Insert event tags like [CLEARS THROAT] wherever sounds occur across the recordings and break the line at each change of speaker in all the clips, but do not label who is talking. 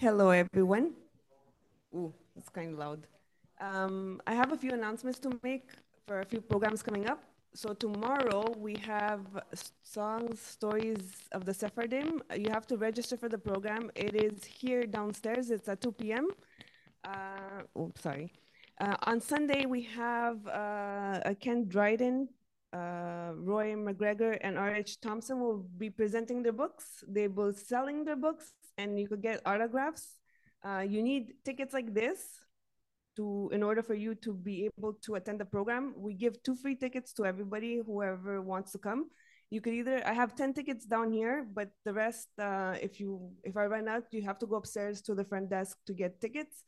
Hello, everyone. Ooh, it's kind of loud. Um, I have a few announcements to make for a few programs coming up. So tomorrow we have songs, stories of the Sephardim. You have to register for the program. It is here downstairs. It's at 2 p.m. Uh, oh, sorry. Uh, on Sunday we have uh, Ken Dryden, uh, Roy MacGregor, and R.H. Thompson will be presenting their books. They will be selling their books and you could get autographs. Uh, you need tickets like this to in order for you to be able to attend the program. We give two free tickets to everybody, whoever wants to come. You could either I have 10 tickets down here, but the rest, uh, if you if I run out, you have to go upstairs to the front desk to get tickets.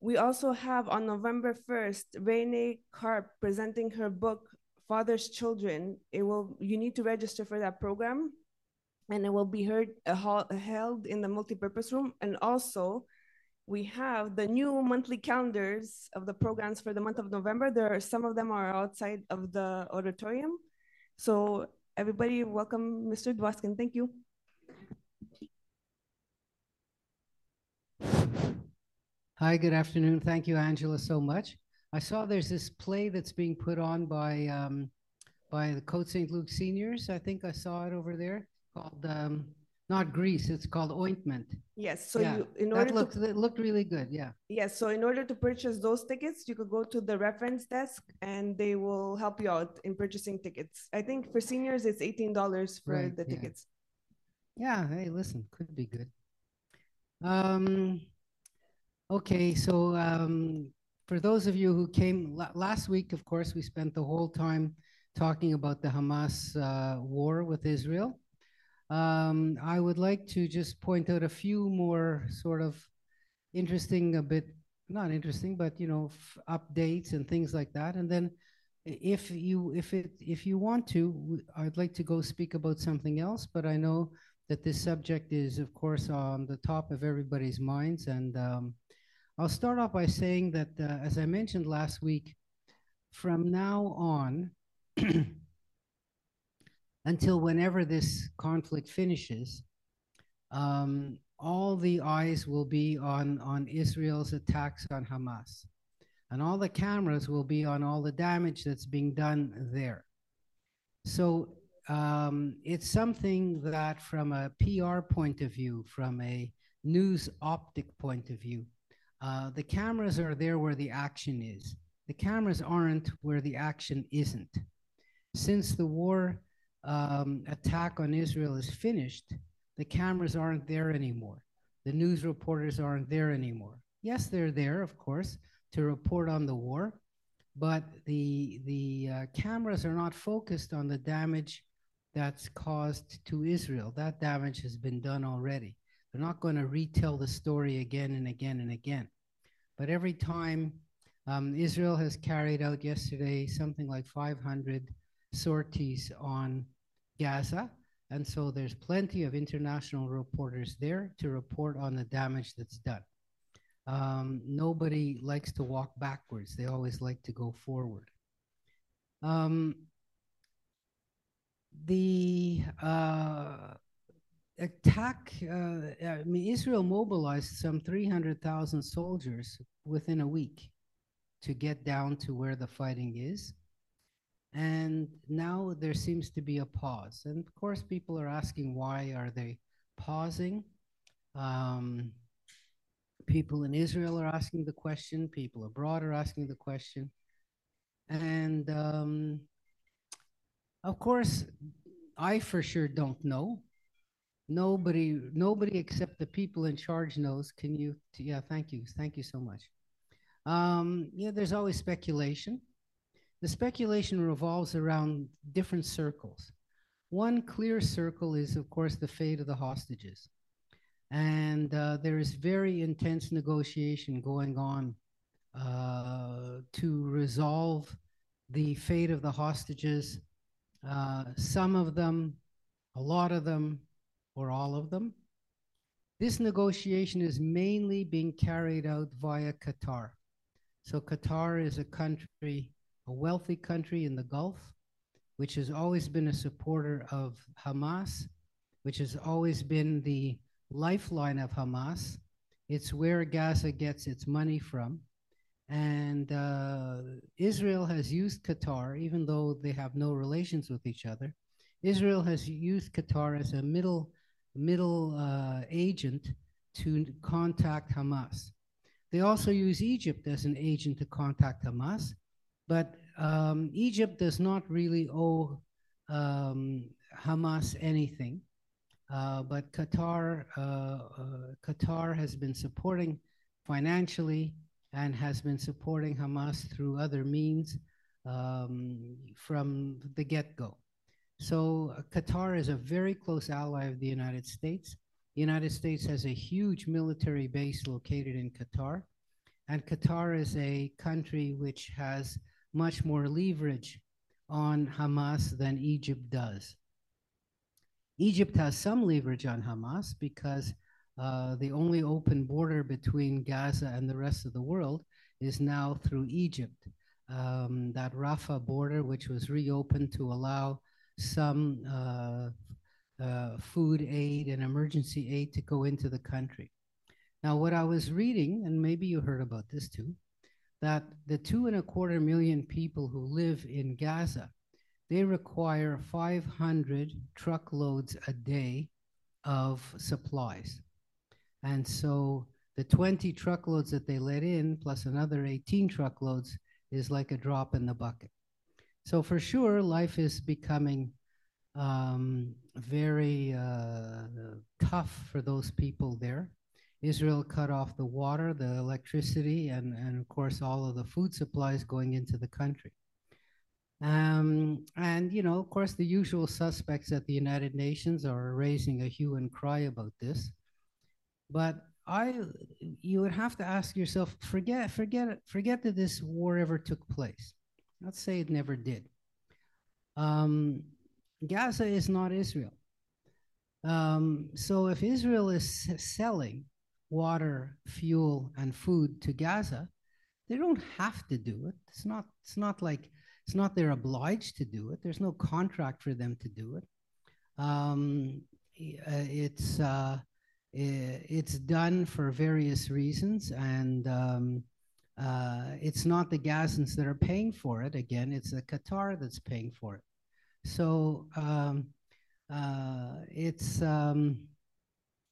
We also have on November 1st, Renee Karp presenting her book, Father's Children. It will you need to register for that program and it will be heard, uh, held in the multipurpose room. And also, we have the new monthly calendars of the programs for the month of November. There are some of them are outside of the auditorium. So everybody, welcome Mr. Dwoskin. Thank you.
Hi, good afternoon. Thank you, Angela, so much. I saw there's this play that's being put on by um, by the Côte St. Luc seniors. I think I saw it over there called um, not grease. It's called ointment.
Yes. So
yeah.
you,
in order that looked to, it looked really good. Yeah.
Yes. So in order to purchase those tickets, you could go to the reference desk and they will help you out in purchasing tickets. I think for seniors it's eighteen dollars for right, the
yeah.
tickets.
Yeah. Hey, listen, could be good. Um. Okay. So um, for those of you who came last week, of course, we spent the whole time talking about the Hamas uh, war with Israel. Um, I would like to just point out a few more sort of interesting, a bit not interesting, but you know, updates and things like that. And then, if you if it if you want to, I'd like to go speak about something else. But I know that this subject is, of course, on the top of everybody's minds. And um, I'll start off by saying that, uh, as I mentioned last week, from now on. [CLEARS THROAT] until whenever this conflict finishes, um, all the eyes will be on, on Israel's attacks on Hamas. And all the cameras will be on all the damage that's being done there. So um, it's something that, from a PR point of view, from a news optic point of view, uh, the cameras are there where the action is. The cameras aren't where the action isn't. Since the war um, attack on Israel is finished, the cameras aren't there anymore. The news reporters aren't there anymore. Yes, they're there, of course, to report on the war, but the the uh, cameras are not focused on the damage that's caused to Israel. That damage has been done already. They're not going to retell the story again and again and again. But every time um, Israel has carried out yesterday something like 500 sorties on Gaza. And so there's plenty of international reporters there to report on the damage that's done. Um, nobody likes to walk backwards, they always like to go forward. Um, the uh, attack, uh, I mean, Israel mobilized some 300,000 soldiers within a week to get down to where the fighting is. And now there seems to be a pause. And of course, people are asking why are they pausing? Um, people in Israel are asking the question. People abroad are asking the question. And um, of course, I for sure don't know. Nobody, nobody except the people in charge knows. Can you? Yeah, thank you, thank you so much. Um, yeah, there's always speculation. The speculation revolves around different circles. One clear circle is, of course, the fate of the hostages. And uh, there is very intense negotiation going on uh, to resolve the fate of the hostages. Uh, some of them, a lot of them, or all of them. This negotiation is mainly being carried out via Qatar. So Qatar is a country a wealthy country in the Gulf, which has always been a supporter of Hamas, which has always been the lifeline of Hamas. It's where Gaza gets its money from. And uh, Israel has used Qatar, even though they have no relations with each other. Israel has used Qatar as a middle, middle uh, agent to contact Hamas. They also use Egypt as an agent to contact Hamas, but um, Egypt does not really owe um, Hamas anything. Uh, but Qatar, uh, uh, Qatar has been supporting financially and has been supporting Hamas through other means um, from the get-go. So uh, Qatar is a very close ally of the United States. The United States has a huge military base located in Qatar, and Qatar is a country which has much more leverage on Hamas than Egypt does. Egypt has some leverage on Hamas because uh, the only open border between Gaza and the rest of the world is now through Egypt. Um, that Rafah border, which was reopened to allow some uh, uh, food aid and emergency aid to go into the country. Now, what I was reading, and maybe you heard about this too, that the two and a quarter million people who live in Gaza, they require 500 truckloads a day of supplies. And so the 20 truckloads that they let in, plus another 18 truckloads, is like a drop in the bucket. So for sure, life is becoming um, very uh, tough for those people there. Israel cut off the water, the electricity, and, and of course, all of the food supplies going into the country. Um, and, you know, of course, the usual suspects at the United Nations are raising a hue and cry about this. But I, you would have to ask yourself, forget, forget, forget that this war ever took place. Let's say it never did. Um, Gaza is not Israel. Um, so if Israel is selling water, fuel, and food to Gaza, they don't have to do it. It's not. It's not like it's not they're obliged to do it. There's no contract for them to do it. Um, uh, it's uh, it's done for various reasons, and um, uh, it's not the Gazans that are paying for it. Again, it's the Qatar that's paying for it. So um, uh, it's um,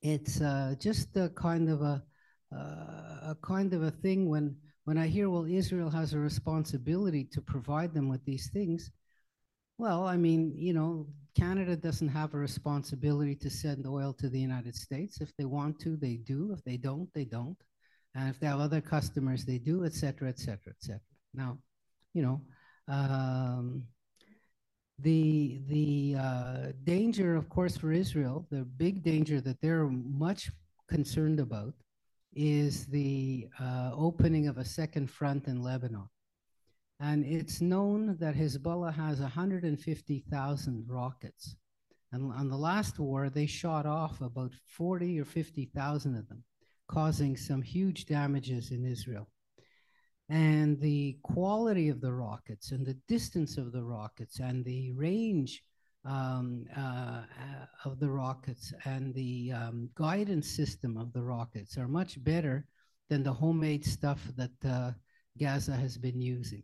it's uh, just a kind of a uh, a kind of a thing when when I hear well Israel has a responsibility to provide them with these things. Well, I mean, you know, Canada doesn't have a responsibility to send oil to the United States. If they want to, they do. If they don't, they don't. And if they have other customers, they do, et cetera, et cetera, et cetera. Now, you know, um, the the uh, danger, of course, for Israel, the big danger that they're much concerned about, is the uh, opening of a second front in Lebanon. And it's known that Hezbollah has 150,000 rockets. And on the last war, they shot off about 40 or 50,000 of them, causing some huge damages in Israel. And the quality of the rockets and the distance of the rockets and the range um, uh, of the rockets and the um, guidance system of the rockets are much better than the homemade stuff that uh, Gaza has been using.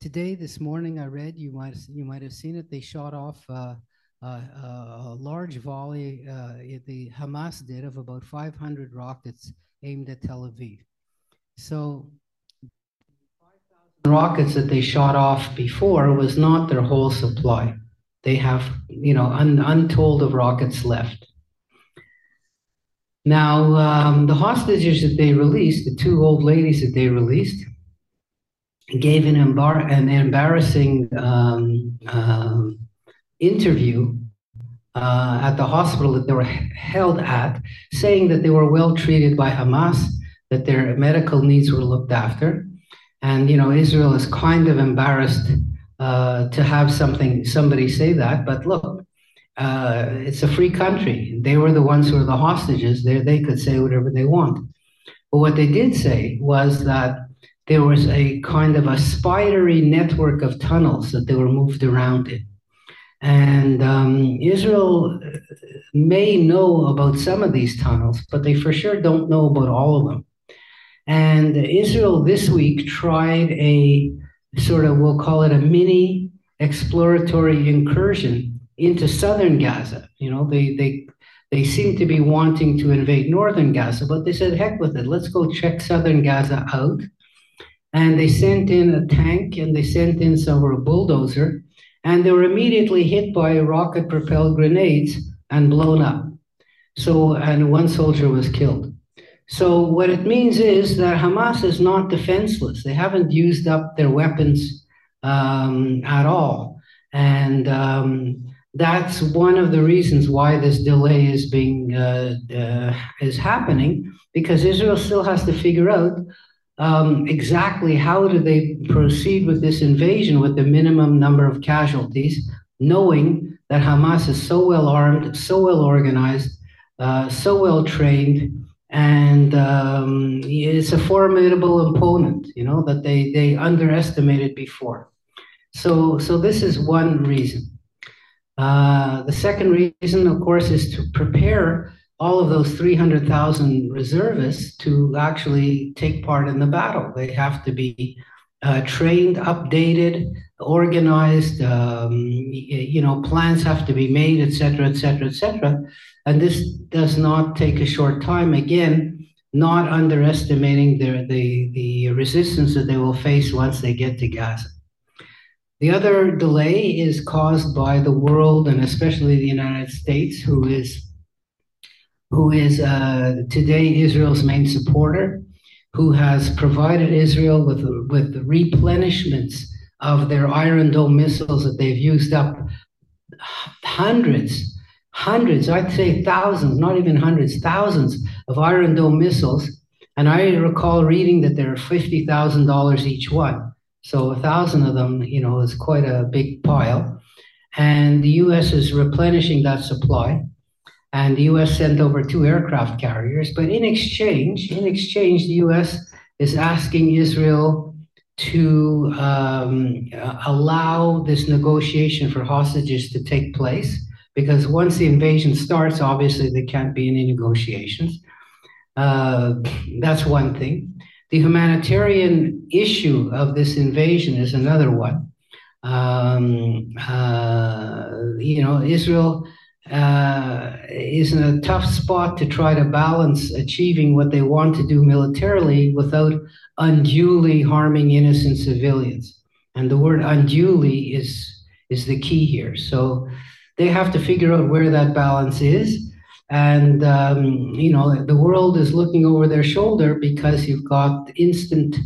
Today, this morning, I read you might you might have seen it. They shot off uh, a large volley. Uh, the Hamas did of about 500 rockets aimed at Tel Aviv. So, rockets that they shot off before was not their whole supply. They have, you know, un, untold of rockets left. Now, um, the hostages that they released, the two old ladies that they released, gave an, embar- an embarrassing um, um, interview uh, at the hospital that they were held at, saying that they were well treated by Hamas, that their medical needs were looked after. And, you know, Israel is kind of embarrassed uh, to have something, somebody say that. But look, uh, it's a free country. They were the ones who were the hostages. They, they could say whatever they want. But what they did say was that there was a kind of a spidery network of tunnels that they were moved around in. And um, Israel uh, may know about some of these tunnels, but they for sure don't know about all of them. And Israel this week tried a sort of, we'll call it a mini exploratory incursion into southern Gaza. You know, they, they, they seem to be wanting to invade northern Gaza, but they said, heck with it, let's go check southern Gaza out. And they sent in a tank and they sent in some a bulldozer, and they were immediately hit by rocket propelled grenades and blown up. So, and one soldier was killed. So, what it means is that Hamas is not defenseless. They haven't used up their weapons um, at all. And um, that's one of the reasons why this delay is being uh, uh, is happening because Israel still has to figure out um, exactly how do they proceed with this invasion with the minimum number of casualties, knowing that Hamas is so well armed, so well organized, uh, so well trained, and um, it's a formidable opponent. You know that they they underestimated before. So so this is one reason. Uh, the second reason, of course, is to prepare all of those 300,000 reservists to actually take part in the battle. They have to be uh, trained, updated, organized. Um, you know, plans have to be made, etc., etc., etc. And this does not take a short time. Again, not underestimating the, the, the resistance that they will face once they get to Gaza. The other delay is caused by the world and especially the United States, who is who is uh, today Israel's main supporter, who has provided Israel with with the replenishments of their Iron Dome missiles that they've used up hundreds, hundreds, I'd say thousands, not even hundreds, thousands of Iron Dome missiles. And I recall reading that they're fifty thousand dollars each one. So a thousand of them, you know, is quite a big pile. And the US is replenishing that supply. And the US sent over two aircraft carriers. But in exchange, in exchange, the US is asking Israel to um, allow this negotiation for hostages to take place. Because once the invasion starts, obviously there can't be any negotiations. Uh, that's one thing. The humanitarian issue of this invasion is another one. Um, uh, you know, Israel uh, is in a tough spot to try to balance achieving what they want to do militarily without unduly harming innocent civilians. And the word unduly is is the key here. So they have to figure out where that balance is and um, you know the world is looking over their shoulder because you've got instant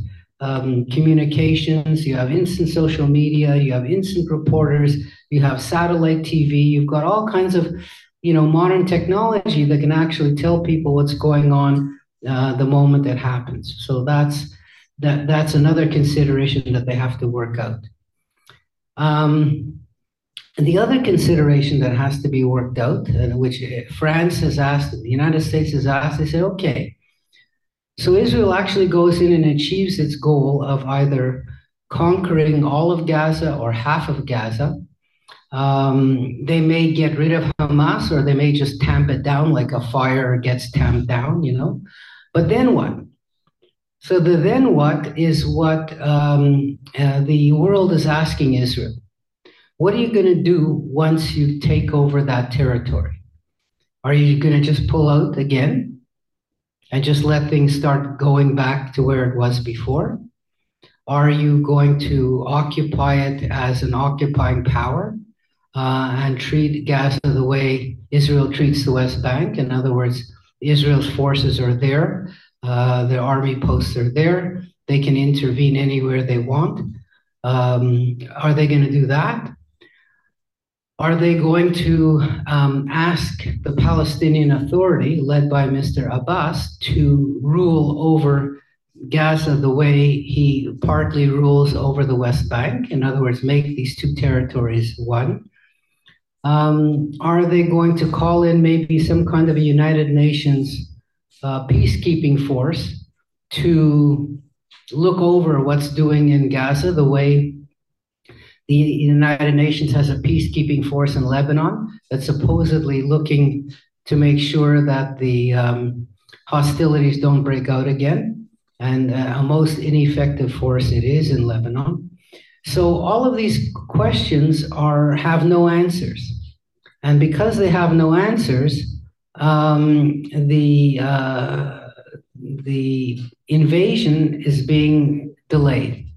um, communications you have instant social media you have instant reporters you have satellite tv you've got all kinds of you know modern technology that can actually tell people what's going on uh, the moment it happens so that's that that's another consideration that they have to work out um, the other consideration that has to be worked out, and which uh, France has asked, the United States has asked, they say, okay, so Israel actually goes in and achieves its goal of either conquering all of Gaza or half of Gaza. Um, they may get rid of Hamas or they may just tamp it down like a fire gets tamped down, you know. But then what? So the then what is what um, uh, the world is asking Israel. What are you going to do once you take over that territory? Are you going to just pull out again and just let things start going back to where it was before? Are you going to occupy it as an occupying power uh, and treat Gaza the way Israel treats the West Bank? In other words, Israel's forces are there, uh, the army posts are there, they can intervene anywhere they want. Um, are they going to do that? Are they going to um, ask the Palestinian Authority, led by Mr. Abbas, to rule over Gaza the way he partly rules over the West Bank? In other words, make these two territories one. Um, are they going to call in maybe some kind of a United Nations uh, peacekeeping force to look over what's doing in Gaza the way the United Nations has a peacekeeping force in Lebanon that's supposedly looking to make sure that the um, hostilities don't break out again, and uh, a most ineffective force it is in Lebanon. So all of these questions are have no answers, and because they have no answers, um, the uh, the invasion is being delayed.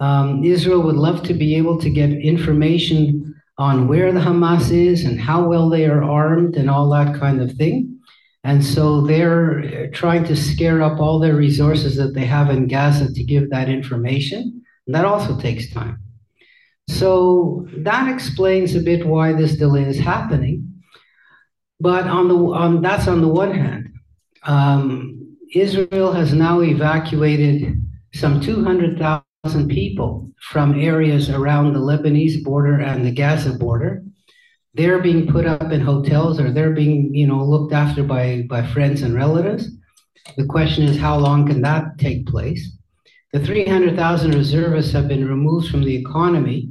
Um, Israel would love to be able to get information on where the Hamas is and how well they are armed and all that kind of thing. And so they're trying to scare up all their resources that they have in Gaza to give that information. And that also takes time. So that explains a bit why this delay is happening. But on the on that's on the one hand. Um, Israel has now evacuated some 200,000 people from areas around the Lebanese border and the Gaza border. They're being put up in hotels or they're being, you know, looked after by, by friends and relatives. The question is, how long can that take place? The 300,000 reservists have been removed from the economy,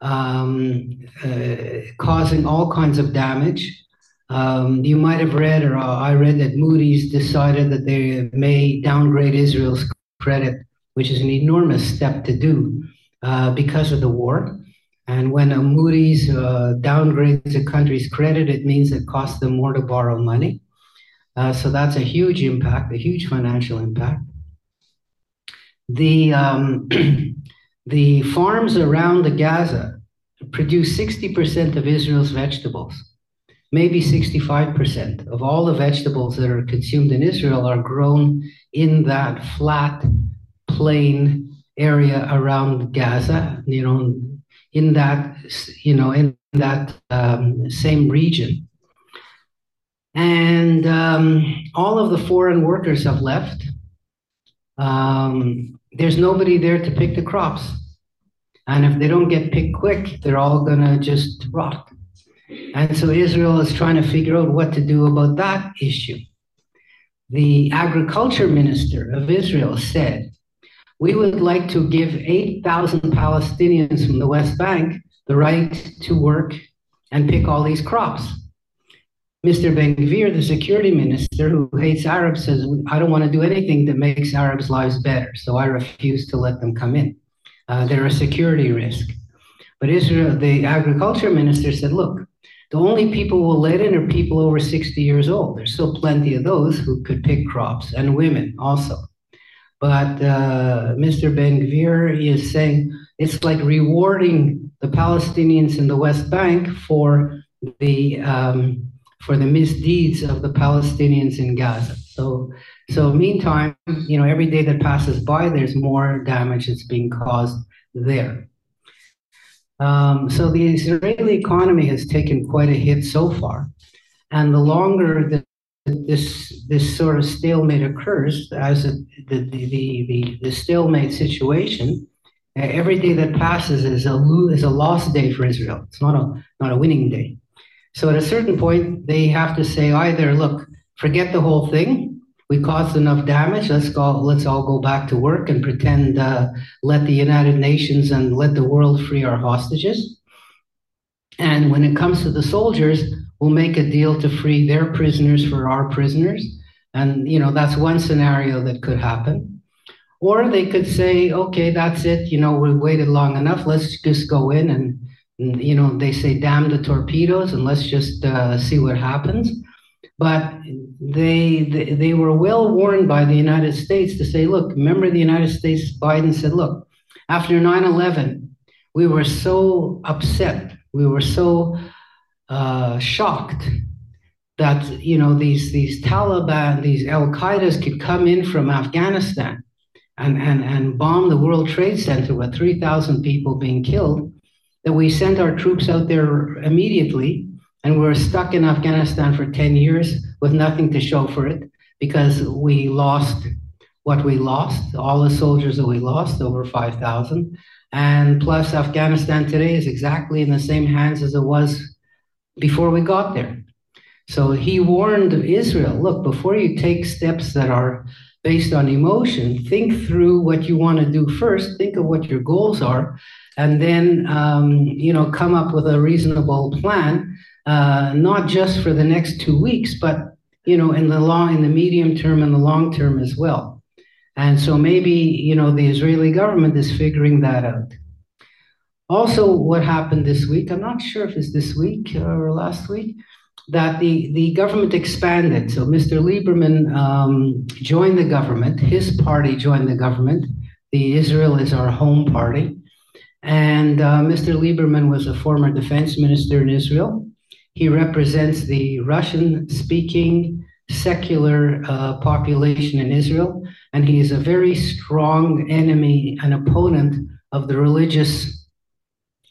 um, uh, causing all kinds of damage. Um, you might have read, or I read, that Moody's decided that they may downgrade Israel's credit which is an enormous step to do uh, because of the war. And when a Moody's uh, downgrades a country's credit, it means it costs them more to borrow money. Uh, so that's a huge impact, a huge financial impact. The, um, [CLEARS THROAT] the farms around the Gaza produce 60% of Israel's vegetables. Maybe 65% of all the vegetables that are consumed in Israel are grown in that flat plain area around Gaza, you know, in that, you know, in that um, same region. And um, all of the foreign workers have left. Um, there's nobody there to pick the crops. And if they don't get picked quick, they're all going to just rot. And so Israel is trying to figure out what to do about that issue. The agriculture minister of Israel said we would like to give 8,000 Palestinians from the West Bank the right to work and pick all these crops. Mr. Ben Gvir, the security minister who hates Arabs, says, I don't want to do anything that makes Arabs' lives better, so I refuse to let them come in. Uh, they're a security risk. But Israel, the agriculture minister said, look, the only people we'll let in are people over 60 years old. There's still plenty of those who could pick crops, and women also. But uh, Mr. Ben Gvir is saying it's like rewarding the Palestinians in the West Bank for the um, for the misdeeds of the Palestinians in Gaza. So, so meantime, you know, every day that passes by, there's more damage that's being caused there. Um, so the Israeli economy has taken quite a hit so far, and the longer the this this sort of stalemate occurs as a, the, the, the, the, stalemate situation, every day that passes is a is a lost day for Israel. It's not a not a winning day. So at a certain point, they have to say either, look, forget the whole thing. We caused enough damage. Let's go. Let's all go back to work and pretend. Uh, let the United Nations and let the world free our hostages. And when it comes to the soldiers, we'll make a deal to free their prisoners for our prisoners. And, you know, that's one scenario that could happen. Or they could say, okay, that's it. You know, we waited long enough. Let's just go in and, and you know, they say, damn the torpedoes and let's just uh, see what happens. But they, they, they were well warned by the United States to say, look, remember the United States, Biden said, look, after 9 11, we were so upset. We were so uh, shocked that you know these these Taliban, these Al Qaeda's could come in from Afghanistan and and and bomb the World Trade Center with three thousand people being killed. That we sent our troops out there immediately, and we are stuck in Afghanistan for ten years with nothing to show for it because we lost what we lost, all the soldiers that we lost, over five thousand, and And plus Afghanistan today is exactly in the same hands as it was before we got there. So he warned Israel look, before you take steps that are based on emotion, think through what you want to do first, think of what your goals are, and then um, you know come up with a reasonable plan, uh, not just for the next two weeks, but you know in the long, in the medium term and the long term as well. And so maybe you know the Israeli government is figuring that out. Also, what happened this week? I'm not sure if it's this week or last week that the, the government expanded. So Mr. Lieberman um, joined the government, his party joined the government. The Israel is our home party. And uh, Mr. Lieberman was a former defense minister in Israel. He represents the Russian speaking secular uh, population in Israel, and he is a very strong enemy and opponent of the religious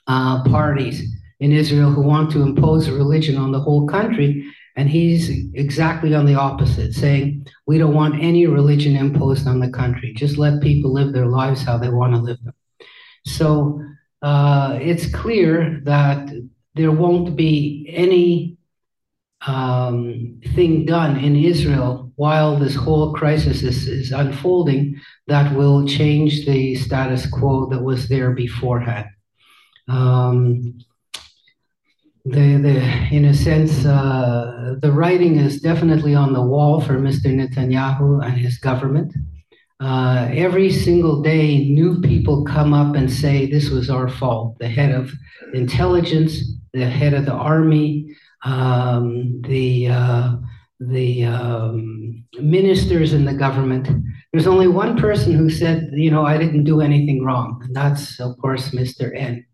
uh, parties in Israel who want to impose religion on the whole country. And he's exactly on the opposite, saying, We don't want any religion imposed on the country. Just let people live their lives how they want to live them. So uh, it's clear that there won't be any um, thing done in Israel while this whole crisis is, is unfolding that will change the status quo that was there beforehand. Um, the, the, in a sense, uh, the writing is definitely on the wall for Mr. Netanyahu and his government. Uh, every single day, new people come up and say this was our fault. The head of intelligence, the head of the army, um, the uh, the um, ministers in the government. There's only one person who said, you know, I didn't do anything wrong, and that's of course Mr. N,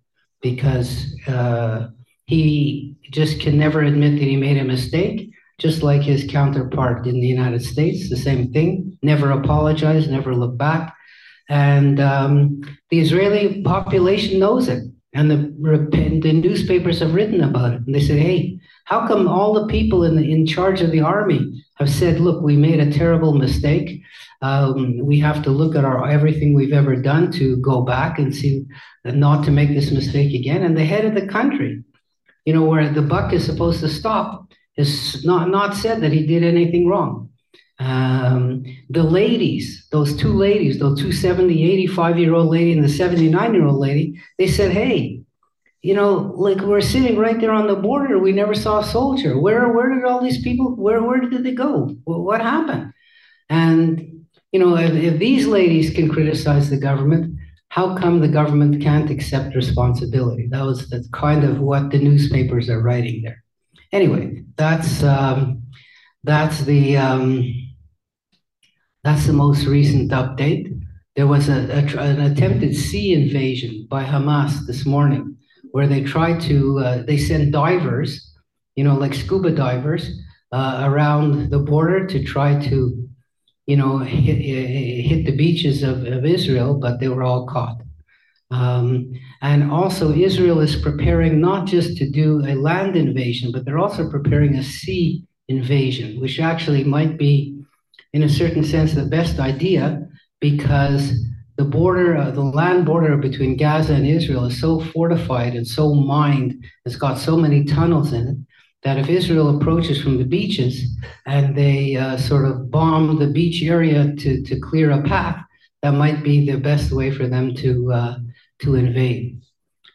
because uh, he just can never admit that he made a mistake just like his counterpart in the United States, the same thing, never apologize, never look back. And um, the Israeli population knows it. And the, the newspapers have written about it. And they said, hey, how come all the people in, the, in charge of the army have said, look, we made a terrible mistake. Um, we have to look at our everything we've ever done to go back and see not to make this mistake again. And the head of the country, you know, where the buck is supposed to stop, is not, not said that he did anything wrong. Um, the ladies, those two ladies, those two 70, 85 year old lady and the 79 year old lady, they said, hey, you know, like we're sitting right there on the border. We never saw a soldier. Where, where did all these people, where, where did they go? What happened? And, you know, if, if these ladies can criticize the government, how come the government can't accept responsibility? That was that's kind of what the newspapers are writing there anyway, that's um, that's the um, that's the most recent update. There was a, a, an attempted sea invasion by Hamas this morning, where they tried to uh, they sent divers, you know, like scuba divers, uh, around the border to try to, you know, hit, hit the beaches of, of Israel, but they were all caught. Um, and also, Israel is preparing not just to do a land invasion, but they're also preparing a sea invasion, which actually might be, in a certain sense, the best idea because the border, uh, the land border between Gaza and Israel is so fortified and so mined, it's got so many tunnels in it, that if Israel approaches from the beaches and they uh, sort of bomb the beach area to, to clear a path, that might be the best way for them to. Uh, to invade.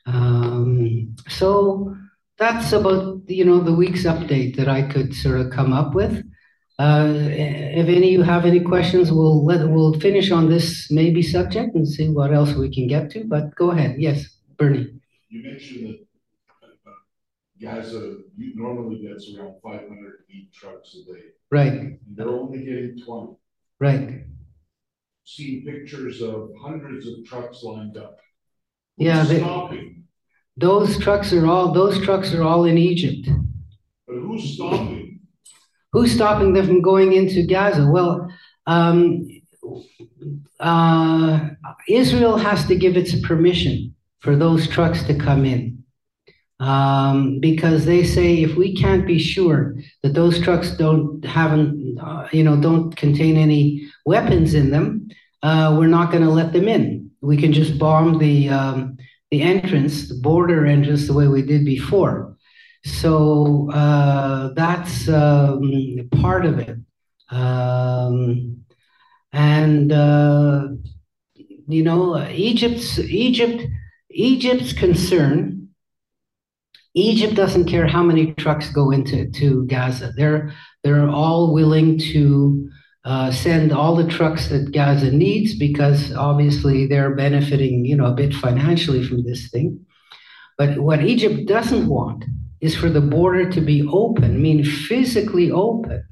Um, so that's about you know the week's update that I could sort of come up with. Uh, if any of you have any questions, we'll let we'll finish on this maybe subject and see what else we can get to. But go ahead, yes, Bernie.
You mentioned that uh, Gaza normally gets around 500 meat trucks a day.
Right.
They're only getting 20.
Right.
See pictures of hundreds of trucks lined up.
Yeah, they, those trucks are all those trucks are all in Egypt.
But who's stopping?
Who's stopping them from going into Gaza? Well, um, uh, Israel has to give its permission for those trucks to come in. Um, because they say if we can't be sure that those trucks don't haven't uh, you know don't contain any weapons in them, uh, we're not going to let them in we can just bomb the um, the entrance, the border entrance, the way we did before. So uh, that's um, part of it. Um, and uh, you know, Egypt's Egypt Egypt's concern, Egypt doesn't care how many trucks go into to Gaza. They're they're all willing to uh, send all the trucks that Gaza needs because obviously they're benefiting, you know, a bit financially from this thing. But what Egypt doesn't want is for the border to be open, mean physically open,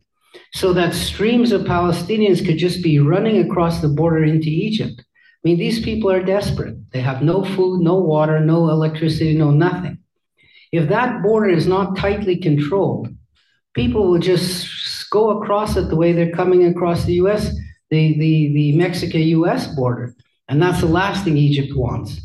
so that streams of Palestinians could just be running across the border into Egypt. I mean, these people are desperate. They have no food, no water, no electricity, no nothing. If that border is not tightly controlled, people will just go across it the way they're coming across the US, the, the, the Mexico US border. And that's the last thing Egypt wants.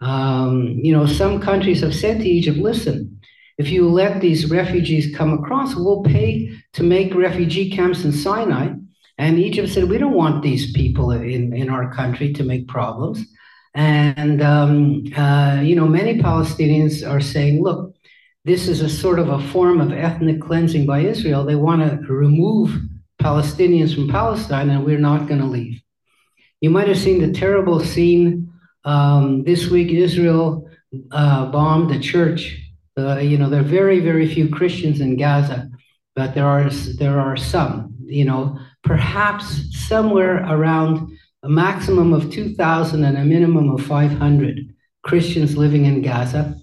Um, you know, some countries have said to Egypt, listen, if you let these refugees come across, we'll pay to make refugee camps in Sinai. And Egypt said, we don't want these people in, in our country to make problems. And, um, uh, you know, many Palestinians are saying, look, this is a sort of a form of ethnic cleansing by Israel. They want to remove Palestinians from Palestine, and we're not going to leave. You might have seen the terrible scene um, this week. Israel uh, bombed a church. Uh, you know, there are very, very few Christians in Gaza, but there are there are some. You know, perhaps somewhere around a maximum of 2,000 and a minimum of 500 Christians living in Gaza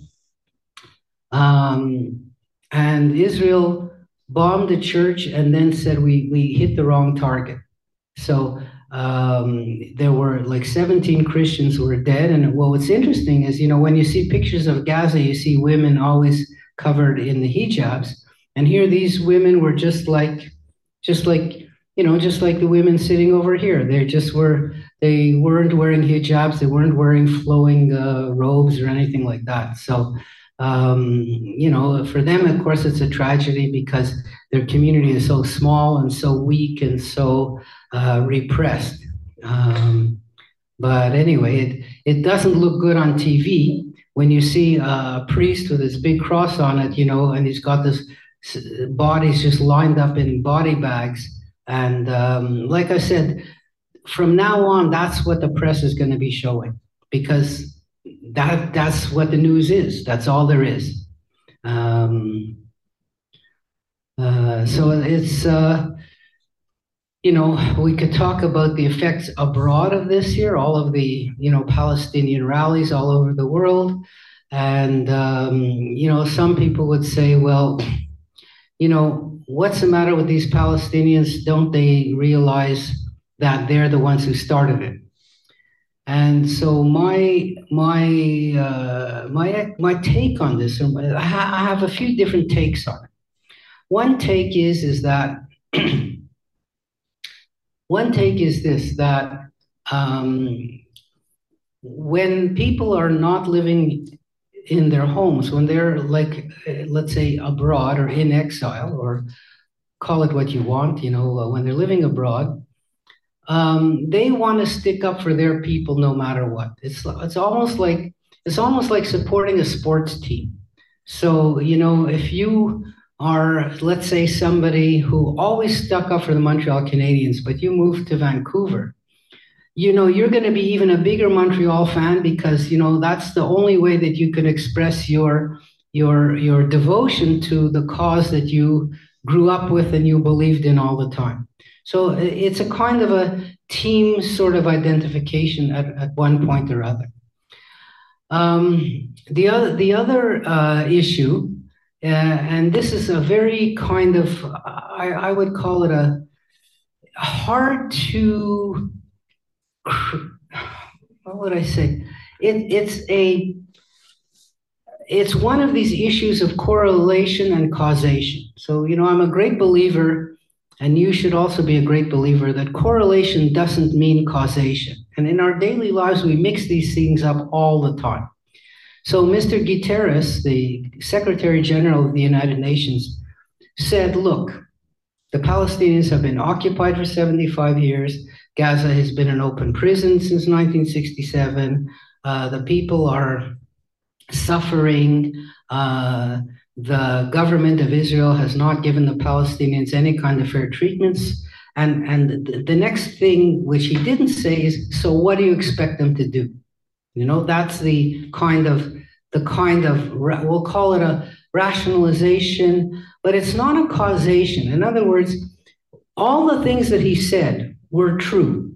um, and Israel bombed the church and then said we, we hit the wrong target. So um, there were like 17 Christians who were dead. And well, what's interesting is, you know, when you see pictures of Gaza, you see women always covered in the hijabs. And here these women were just like, just like, you know, just like the women sitting over here. They just were, they weren't wearing hijabs. They weren't wearing flowing uh, robes or anything like that. So um, you know, for them, of course, it's a tragedy because their community is so small and so weak and so uh, repressed. Um, but anyway, it, it doesn't look good on TV when you see a priest with this big cross on it, you know, and he's got this bodies just lined up in body bags. And um, like I said, from now on, that's what the press is going to be showing because that that's what the news is. That's all there is. Um, uh, so it's uh, you know we could talk about the effects abroad of this year, all of the you know Palestinian rallies all over the world, and um, you know some people would say, well, you know what's the matter with these Palestinians? Don't they realize that they're the ones who started it? And so my my uh, my my take on this, I have a few different takes on it. One take is is that [CLEARS THROAT] one take is this that um, when people are not living in their homes, when they're like let's say abroad or in exile or call it what you want, you know, when they're living abroad, um, they want to stick up for their people no matter what. It's it's almost like it's almost like supporting a sports team. So you know, if you are, let's say, somebody who always stuck up for the Montreal Canadiens, but you move to Vancouver, you know, you're going to be even a bigger Montreal fan because you know that's the only way that you can express your your your devotion to the cause that you grew up with and you believed in all the time. So it's a kind of a team sort of identification at, at one point or other. Um, the other, the other uh, issue, uh, and this is a very kind of, I, I would call it a hard to, what would I say? It, it's a, it's one of these issues of correlation and causation. So, you know, I'm a great believer and you should also be a great believer that correlation doesn't mean causation. And in our daily lives, we mix these things up all the time. So, Mr. Guterres, the Secretary General of the United Nations, said, Look, the Palestinians have been occupied for 75 years. Gaza has been an open prison since 1967. Uh, the people are suffering. Uh, the government of Israel has not given the Palestinians any kind of fair treatments. And, and the next thing which he didn't say is, so what do you expect them to do? You know, that's the kind of the kind of we'll call it a rationalization, but it's not a causation. In other words, all the things that he said were true.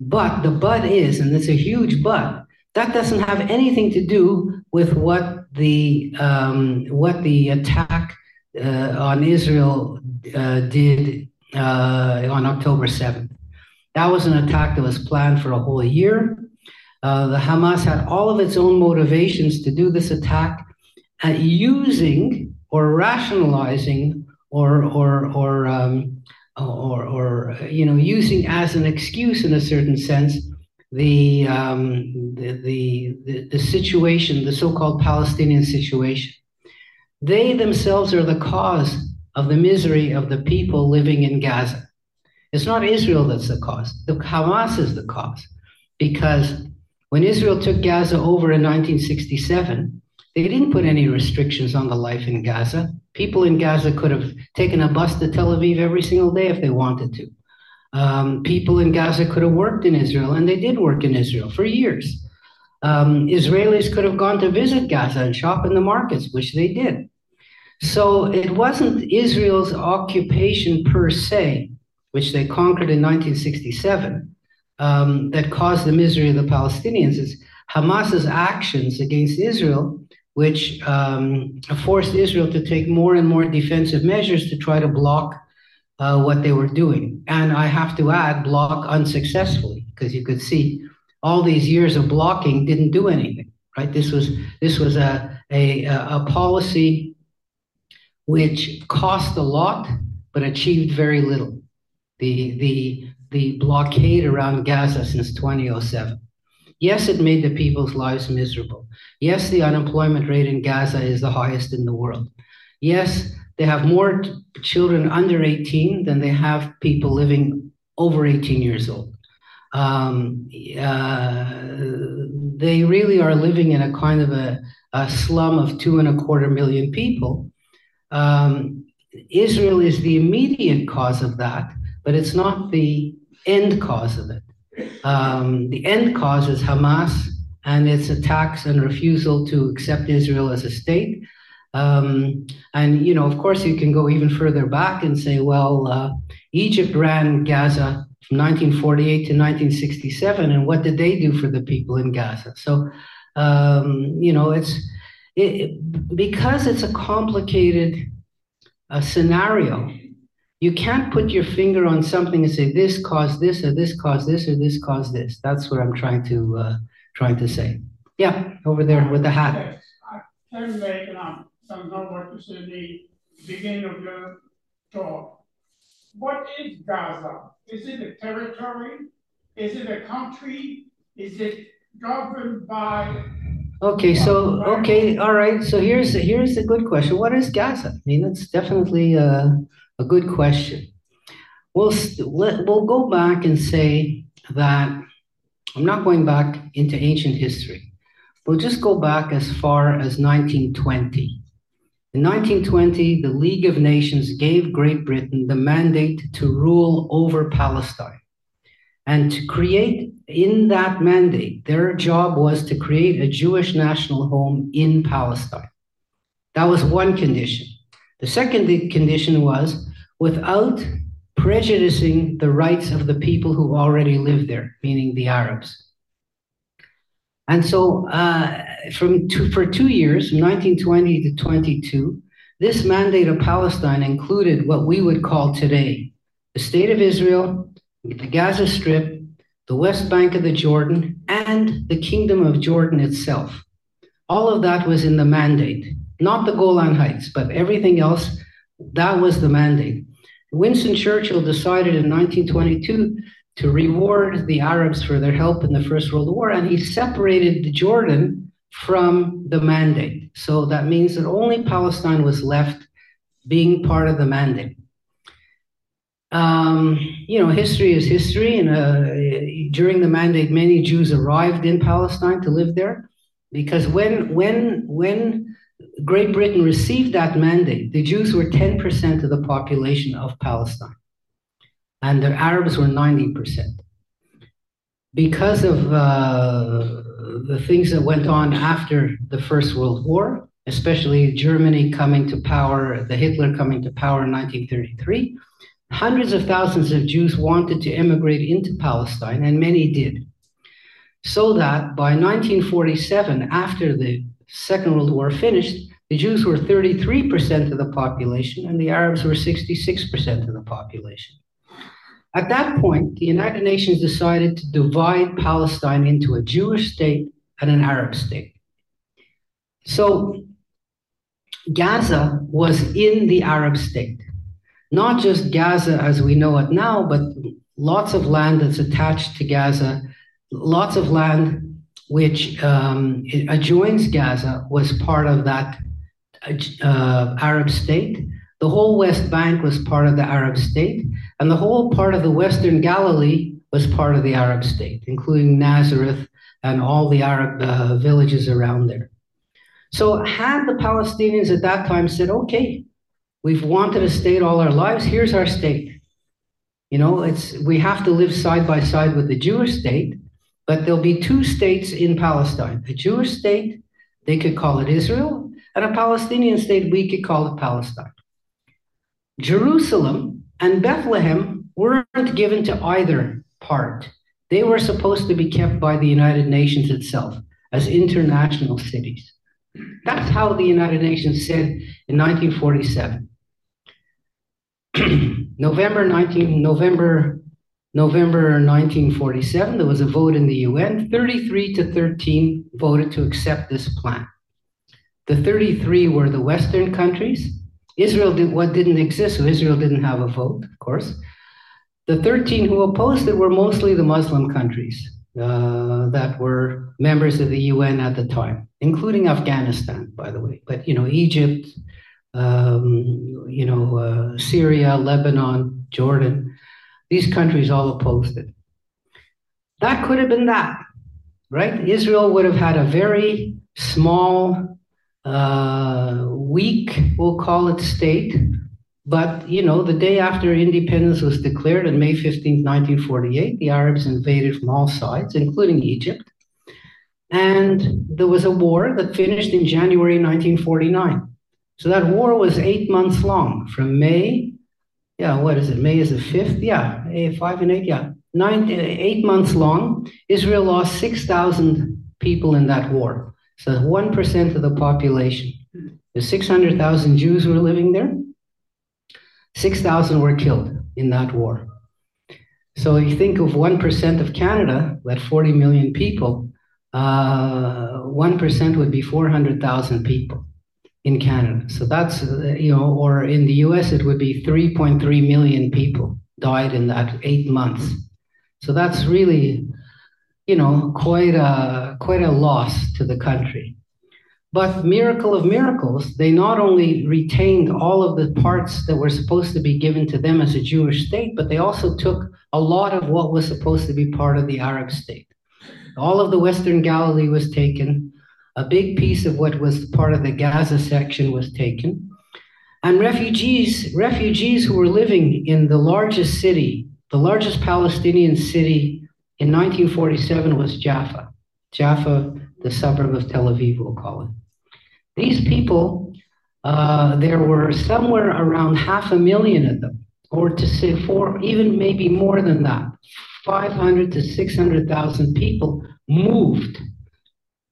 But the but is, and it's a huge but, that doesn't have anything to do with what the um, what the attack uh, on Israel uh, did uh, on October 7th. That was an attack that was planned for a whole year. Uh, the Hamas had all of its own motivations to do this attack, and using or rationalizing or or or um, or, or you know using as an excuse in a certain sense the, um, the, the, the, situation, the so-called Palestinian situation. They themselves are the cause of the misery of the people living in Gaza. It's not Israel that's the cause. The Hamas is the cause. Because when Israel took Gaza over in 1967, they didn't put any restrictions on the life in Gaza. People in Gaza could have taken a bus to Tel Aviv every single day if they wanted to. Um, people in Gaza could have worked in Israel, and they did work in Israel for years. Um, Israelis could have gone to visit Gaza and shop in the markets, which they did. So it wasn't Israel's occupation per se, which they conquered in 1967, um, that caused the misery of the Palestinians. is Hamas's actions against Israel, which um, forced Israel to take more and more defensive measures to try to block uh, what they were doing. And I have to add, block unsuccessfully, because you could see all these years of blocking didn't do anything, right? This was this was a a, a policy which cost a lot but achieved very little. The the the blockade around Gaza since 2007. Yes, it made the people's lives miserable. Yes, the unemployment rate in Gaza is the highest in the world. Yes, they have more t- children under 18 than they have people living over 18 years old. Um, uh, they really are living in a kind of a, a, slum of two and a quarter million people. Um, Israel is the immediate cause of that, but it's not the end cause of it. Um, the end cause is Hamas and its attacks and refusal to accept Israel as a state um, and, you know, of course, you can go even further back and say, well, uh, Egypt ran Gaza from 1948 to 1967, and what did they do for the people in Gaza? So, um, you know, it's it, because it's a complicated uh, scenario. You can't put your finger on something and say this caused this, or this caused this, or this caused this. That's what I'm trying to uh, trying to say. Yeah, over there with the hat.
I somehow what you said the beginning of your talk. What is Gaza? Is it a territory? Is it a country? Is it governed by
Okay, so okay, all right. So here's here's a good question. What is Gaza? I mean, that's definitely a, a good question. We'll let, we'll go back and say that I'm not going back into ancient history. We'll just go back as far as 1920. In 1920, the League of Nations gave Great Britain the mandate to rule over Palestine. And to create, in that mandate, their job was to create a Jewish national home in Palestine. That was one condition. The second condition was without prejudicing the rights of the people who already live there, meaning the Arabs. And so, uh, from two, for two years, from 1920 to 22, this mandate of Palestine included what we would call today the State of Israel, the Gaza Strip, the West Bank of the Jordan, and the Kingdom of Jordan itself. All of that was in the mandate, not the Golan Heights, but everything else, that was the mandate. Winston Churchill decided in 1922 to reward the Arabs for their help in the First World War, and he separated the Jordan from the mandate. So that means that only Palestine was left being part of the mandate. Um, you know, history is history, and uh, during the mandate, many Jews arrived in Palestine to live there, because when when when Great Britain received that mandate, the Jews were ten percent of the population of Palestine and the Arabs were 90%. Because of uh, the things that went on after the First World War, especially Germany coming to power, the Hitler coming to power in 1933. Hundreds of thousands of Jews wanted to immigrate into Palestine, and many did. So that by 1947, after the Second World War finished, the Jews were 33% of the population and the Arabs were 66% of the population. At that point, the United Nations decided to divide Palestine into a Jewish state and an Arab state. So Gaza was in the Arab state. Not just Gaza as we know it now, but lots of land that's attached to Gaza, lots of land which um, adjoins Gaza was part of that uh, Arab state. The whole West Bank was part of the Arab state, and the whole part of the Western Galilee was part of the Arab state, including Nazareth and all the Arab uh, villages around there. So, had the Palestinians at that time said, okay, we've wanted a state all our lives, here's our state. You know, it's we have to live side by side with the Jewish state, but there'll be two states in Palestine a Jewish state, they could call it Israel, and a Palestinian state, we could call it Palestine. Jerusalem and Bethlehem weren't given to either part. They were supposed to be kept by the United Nations itself as international cities. That's how the United Nations said in 1947. [CLEARS THROAT] November 19 November November 1947 there was a vote in the UN 33 to 13 voted to accept this plan. The 33 were the western countries. Israel did what didn't exist so Israel didn't have a vote of course. The 13 who opposed it were mostly the Muslim countries uh, that were members of the UN at the time including Afghanistan, by the way. But you know, Egypt, um, you know, uh, Syria, Lebanon, Jordan, these countries all opposed it. That could have been that, right? Israel would have had a very small, uh, weak, we'll call it state. But you know, the day after independence was declared on May 15, 1948, the Arabs invaded from all sides, including Egypt. And there was a war that finished in January 1949. So that war was eight months long from May. Yeah, what is it? May is the fifth? Yeah, five and eight. Yeah, nine, eight months long. Israel lost 6,000 people in that war. So 1% of the population. The 600,000 Jews were living there. 6,000 were killed in that war. So you think of 1% of Canada, that 40 million people, uh, 1% would be 400,000 people in Canada. So that's, uh, you know, or in the US, it would be 3.3 million people died in that eight months. So that's really, you know, quite a, quite a loss to the country. But miracle of miracles, they not only retained all of the parts that were supposed to be given to them as a Jewish state, but they also took a lot of what was supposed to be part of the Arab state. All of the Western Galilee was taken. A big piece of what was part of the Gaza section was taken. And refugees, refugees who were living in the largest city, the largest Palestinian city in 1947 was Jaffa. Jaffa, the suburb of Tel Aviv, we'll call it. These people, uh, there were somewhere around half a million of them, or to say four, even maybe more than that, 500 to 600,000 people moved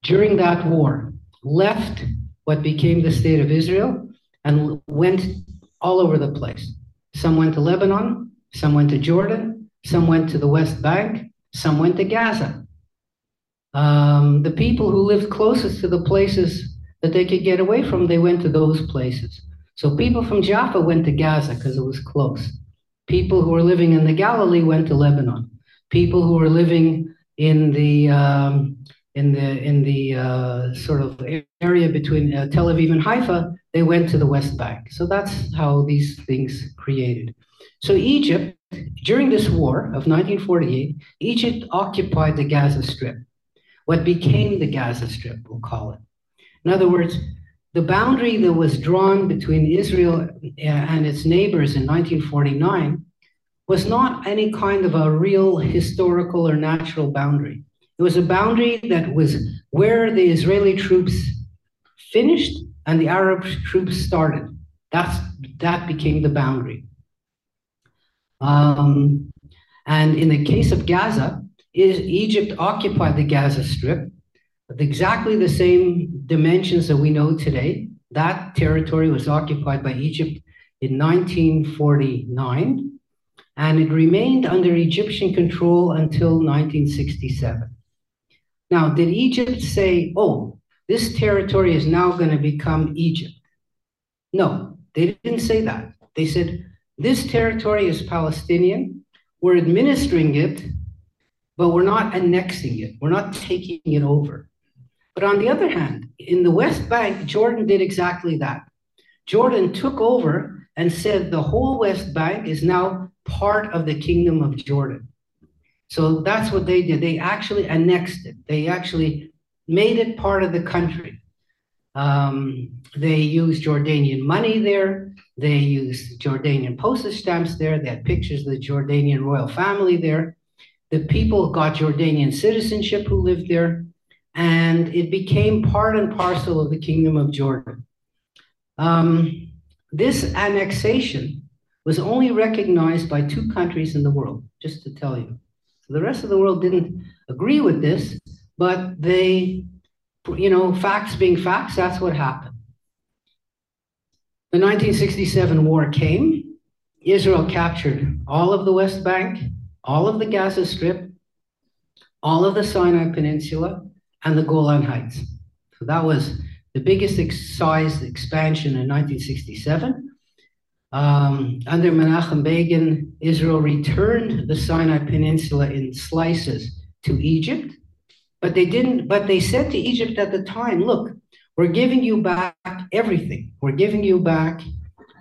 during that war, left what became the state of Israel, and went all over the place. Some went to Lebanon, some went to Jordan, some went to the West Bank, some went to Gaza. Um, the people who lived closest to the places that they could get away from, they went to those places. So people from Jaffa went to Gaza because it was close. People who were living in the Galilee went to Lebanon people who were living in the um, in the in the uh, sort of area between uh, Tel Aviv and Haifa, they went to the West Bank. So that's how these things created. So Egypt, during this war of 1948, Egypt occupied the Gaza Strip, what became the Gaza Strip, we'll call it. In other words, the boundary that was drawn between Israel uh, and its neighbors in 1949 was not any kind of a real historical or natural boundary. It was a boundary that was where the Israeli troops finished and the Arab troops started. That's that became the boundary. Um, and in the case of Gaza, is Egypt occupied the Gaza Strip with exactly the same dimensions that we know today. That territory was occupied by Egypt in 1949, and it remained under Egyptian control until 1967. Now, did Egypt say, oh, this territory is now going to become Egypt? No, they didn't say that. They said, this territory is Palestinian. We're administering it, but we're not annexing it. We're not taking it over. But on the other hand, in the West Bank, Jordan did exactly that. Jordan took over and said the whole West Bank is now part of the Kingdom of Jordan. So that's what they did. They actually annexed it. They actually made it part of the country. Um, they used Jordanian money there. They used Jordanian postage stamps there. They had pictures of the Jordanian royal family there. The people got Jordanian citizenship who lived there, and it became part and parcel of the Kingdom of Jordan. Um, this annexation was only recognized by two countries in the world, just to tell you. The rest of the world didn't agree with this, but they, you know, facts being facts, that's what happened. The 1967 war came. Israel captured all of the West Bank, all of the Gaza Strip, all of the Sinai Peninsula, and the Golan Heights. So that was the biggest ex- size expansion in 1967. Um, under Menachem Begin, Israel returned the Sinai Peninsula in slices to Egypt, but they didn't. But they said to Egypt at the time, "Look, we're giving you back everything. We're giving you back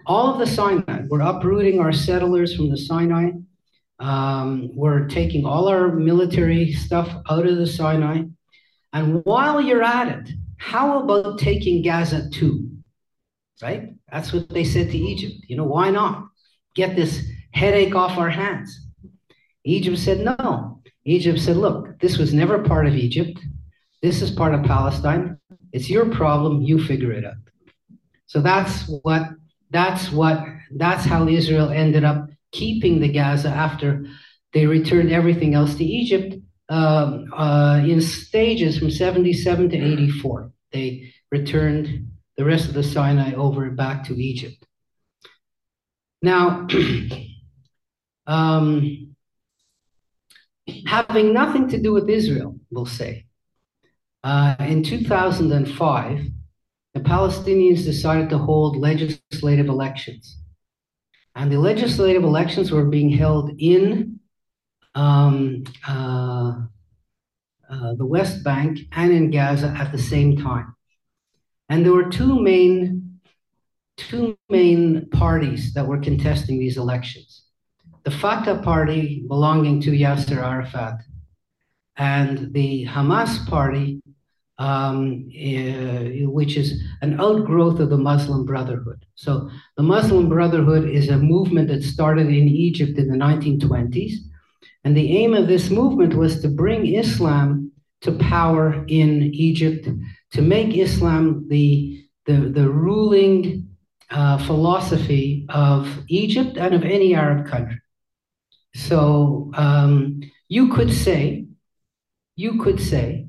all of the Sinai. We're uprooting our settlers from the Sinai. Um, we're taking all our military stuff out of the Sinai. And while you're at it, how about taking Gaza too? Right? That's what they said to Egypt. You know, why not? Get this headache off our hands. Egypt said no. Egypt said, look, this was never part of Egypt. This is part of Palestine. It's your problem. You figure it out. So that's what that's what that's how Israel ended up keeping the Gaza after they returned everything else to Egypt um, uh, in stages from 77 to 84. They returned the rest of the Sinai over back to Egypt. Now, [CLEARS THROAT] um, having nothing to do with Israel, we'll say, uh, in 2005, the Palestinians decided to hold legislative elections. And the legislative elections were being held in um, uh, uh, the West Bank and in Gaza at the same time. And there were two main, two main parties that were contesting these elections. The Fatah party belonging to Yasser Arafat and the Hamas party, um, uh, which is an outgrowth of the Muslim Brotherhood. So the Muslim Brotherhood is a movement that started in Egypt in the 1920s. And the aim of this movement was to bring Islam to power in Egypt to make Islam the, the, the ruling uh, philosophy of Egypt and of any Arab country. So um, you could say, you could say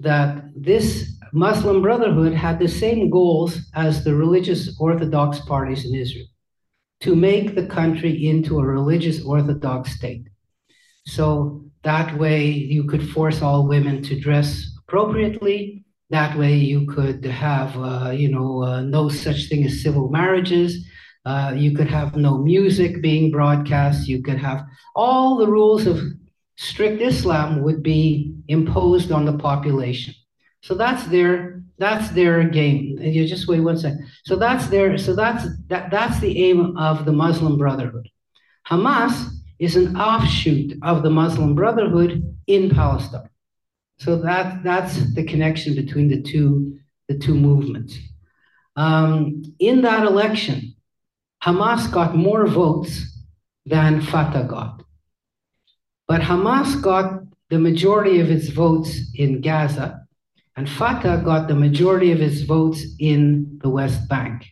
that this Muslim Brotherhood had the same goals as the religious Orthodox parties in Israel to make the country into a religious Orthodox state. So that way you could force all women to dress appropriately that way, you could have, uh, you know, uh, no such thing as civil marriages. Uh, you could have no music being broadcast. You could have all the rules of strict Islam would be imposed on the population. So that's their that's their game. You just wait one second. So that's their so that's that that's the aim of the Muslim Brotherhood. Hamas is an offshoot of the Muslim Brotherhood in Palestine. So that that's the connection between the two the two movements. Um, in that election, Hamas got more votes than Fatah got, but Hamas got the majority of its votes in Gaza, and Fatah got the majority of its votes in the West Bank.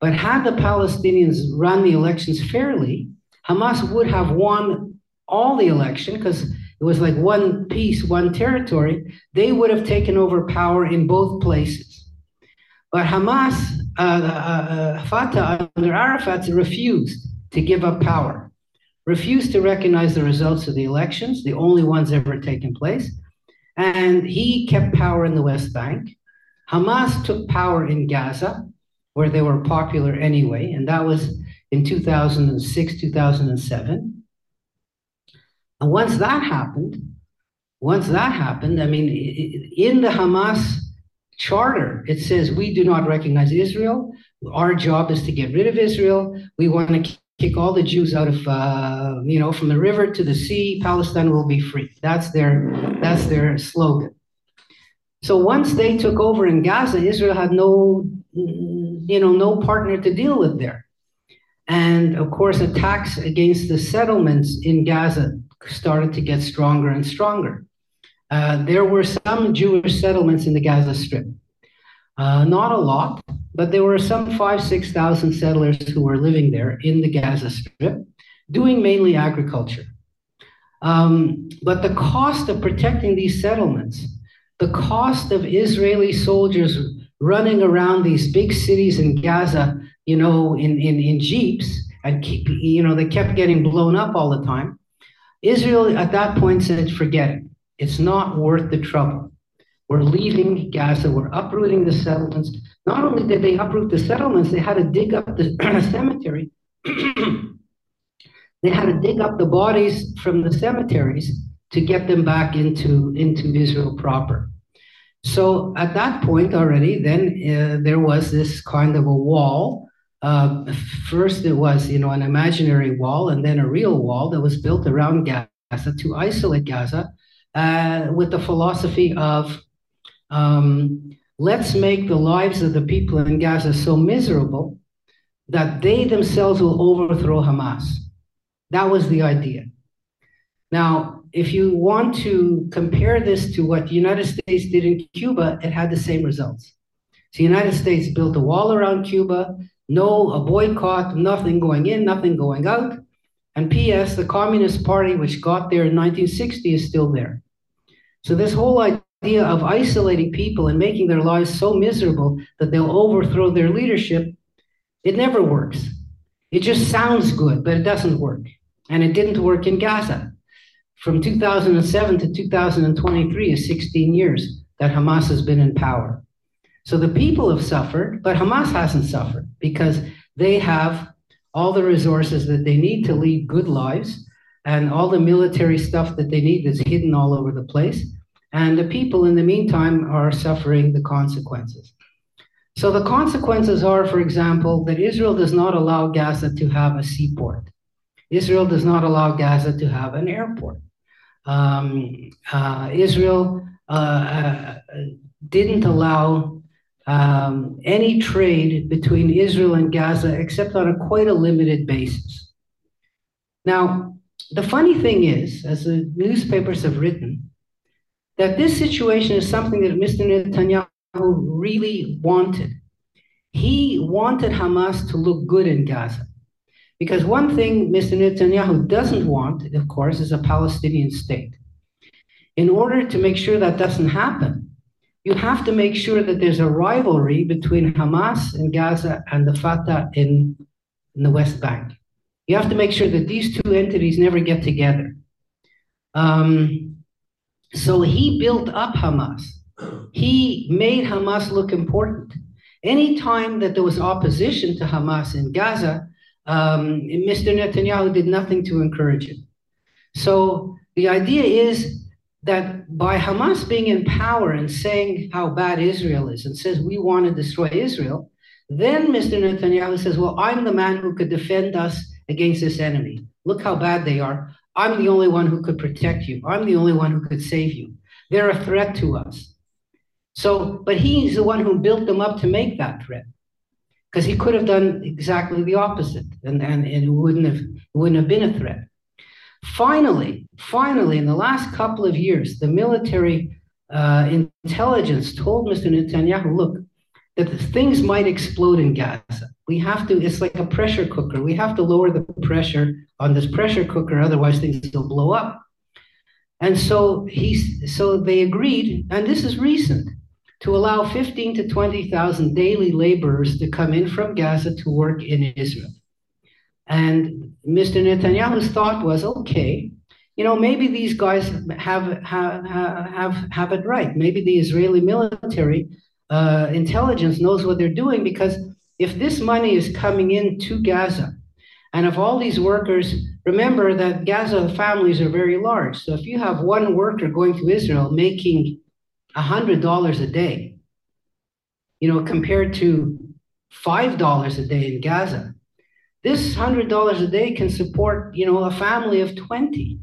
But had the Palestinians run the elections fairly, Hamas would have won all the election because it was like one piece, one territory. They would have taken over power in both places. But Hamas, uh, uh, uh, Fatah under Arafat refused to give up power, refused to recognize the results of the elections, the only ones ever taken place, and he kept power in the West Bank. Hamas took power in Gaza, where they were popular anyway, and that was in 2006, 2007. And once that happened, once that happened, I mean, in the Hamas charter, it says we do not recognize Israel. Our job is to get rid of Israel. We want to kick all the Jews out of, uh, you know, from the river to the sea. Palestine will be free. That's their, that's their slogan. So once they took over in Gaza, Israel had no, you know, no partner to deal with there. And of course, attacks against the settlements in Gaza started to get stronger and stronger. Uh, there were some Jewish settlements in the Gaza Strip. Uh, not a lot, but there were some five, 6,000 settlers who were living there in the Gaza Strip, doing mainly agriculture. Um, but the cost of protecting these settlements, the cost of Israeli soldiers running around these big cities in Gaza, you know, in, in, in jeeps, and keep, you know, they kept getting blown up all the time. Israel at that point said, forget it. It's not worth the trouble. We're leaving Gaza, we're uprooting the settlements. Not only did they uproot the settlements, they had to dig up the [CLEARS THROAT] cemetery. [CLEARS THROAT] they had to dig up the bodies from the cemeteries to get them back into, into Israel proper. So at that point already, then uh, there was this kind of a wall. Uh, first, it was you know an imaginary wall, and then a real wall that was built around Gaza to isolate Gaza, uh, with the philosophy of um, let's make the lives of the people in Gaza so miserable that they themselves will overthrow Hamas. That was the idea. Now, if you want to compare this to what the United States did in Cuba, it had the same results. So the United States built a wall around Cuba, no a boycott, nothing going in, nothing going out. And P.S., the Communist Party, which got there in 1960, is still there. So this whole idea of isolating people and making their lives so miserable that they'll overthrow their leadership, it never works. It just sounds good, but it doesn't work. And it didn't work in Gaza. From 2007 to 2023 is 16 years that Hamas has been in power. So the people have suffered, but Hamas hasn't suffered because they have all the resources that they need to lead good lives and all the military stuff that they need is hidden all over the place. And the people, in the meantime, are suffering the consequences. So the consequences are, for example, that Israel does not allow Gaza to have a seaport. Israel does not allow Gaza to have an airport. Um, uh, Israel uh, uh, didn't allow um, any trade between Israel and Gaza except on a quite a limited basis. Now, the funny thing is, as the newspapers have written, that this situation is something that Mr. Netanyahu really wanted. He wanted Hamas to look good in Gaza. Because one thing Mr. Netanyahu doesn't want, of course, is a Palestinian state. In order to make sure that doesn't happen, you have to make sure that there's a rivalry between Hamas in Gaza and the Fatah in, in the West Bank. You have to make sure that these two entities never get together. Um, so he built up Hamas. He made Hamas look important. Anytime that there was opposition to Hamas in Gaza, um, Mr. Netanyahu did nothing to encourage it. So the idea is that by Hamas being in power and saying how bad Israel is and says we want to destroy Israel, then Mr. Netanyahu says, Well, I'm the man who could defend us against this enemy. Look how bad they are. I'm the only one who could protect you. I'm the only one who could save you. They're a threat to us. So, but he's the one who built them up to make that threat. Because he could have done exactly the opposite and, and, and it wouldn't have wouldn't have been a threat. Finally, finally, in the last couple of years, the military uh, intelligence told Mr. Netanyahu, look, that things might explode in Gaza. We have to, it's like a pressure cooker. We have to lower the pressure on this pressure cooker, otherwise things will blow up. And so he's so they agreed, and this is recent, to allow 15 to 20,000 daily laborers to come in from Gaza to work in Israel. And Mr. Netanyahu's thought was, okay, you know, maybe these guys have have have have it right. Maybe the Israeli military uh, intelligence knows what they're doing because if this money is coming in to Gaza, and if all these workers remember that Gaza families are very large, so if you have one worker going to Israel making hundred dollars a day, you know, compared to five dollars a day in Gaza, this hundred dollars a day can support, you know, a family of twenty.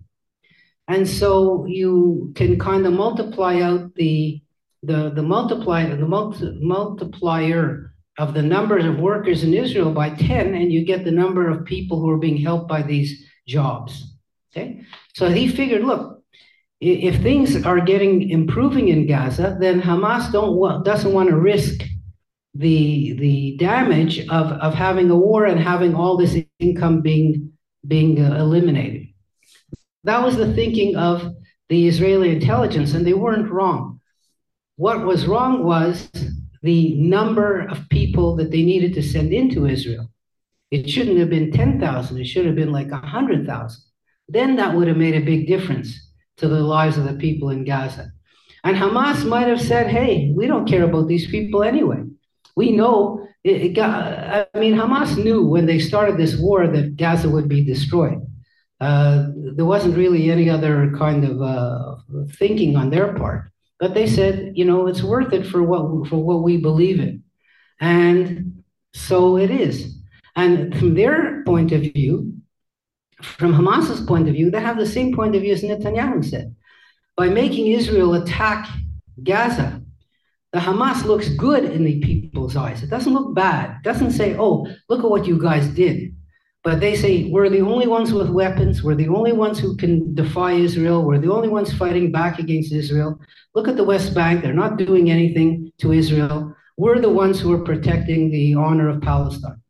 And so you can kind of multiply out the the the multiplier the multi, multiplier of the numbers of workers in Israel by 10 and you get the number of people who are being helped by these jobs okay so he figured look if things are getting improving in Gaza then Hamas don't doesn't want to risk the the damage of of having a war and having all this income being being uh, eliminated that was the thinking of the Israeli intelligence, and they weren't wrong. What was wrong was the number of people that they needed to send into Israel. It shouldn't have been 10,000, it should have been like 100,000. Then that would have made a big difference to the lives of the people in Gaza. And Hamas might have said, hey, we don't care about these people anyway. We know, it, got, I mean, Hamas knew when they started this war that Gaza would be destroyed. Uh, there wasn't really any other kind of uh, thinking on their part. But they said, you know, it's worth it for what for what we believe in, and so it is. And from their point of view, from Hamas's point of view, they have the same point of view as Netanyahu said. By making Israel attack Gaza, the Hamas looks good in the people's eyes. It doesn't look bad. It doesn't say, oh, look at what you guys did. But they say we're the only ones with weapons. We're the only ones who can defy Israel. We're the only ones fighting back against Israel. Look at the West Bank. They're not doing anything to Israel. We're the ones who are protecting the honor of Palestine.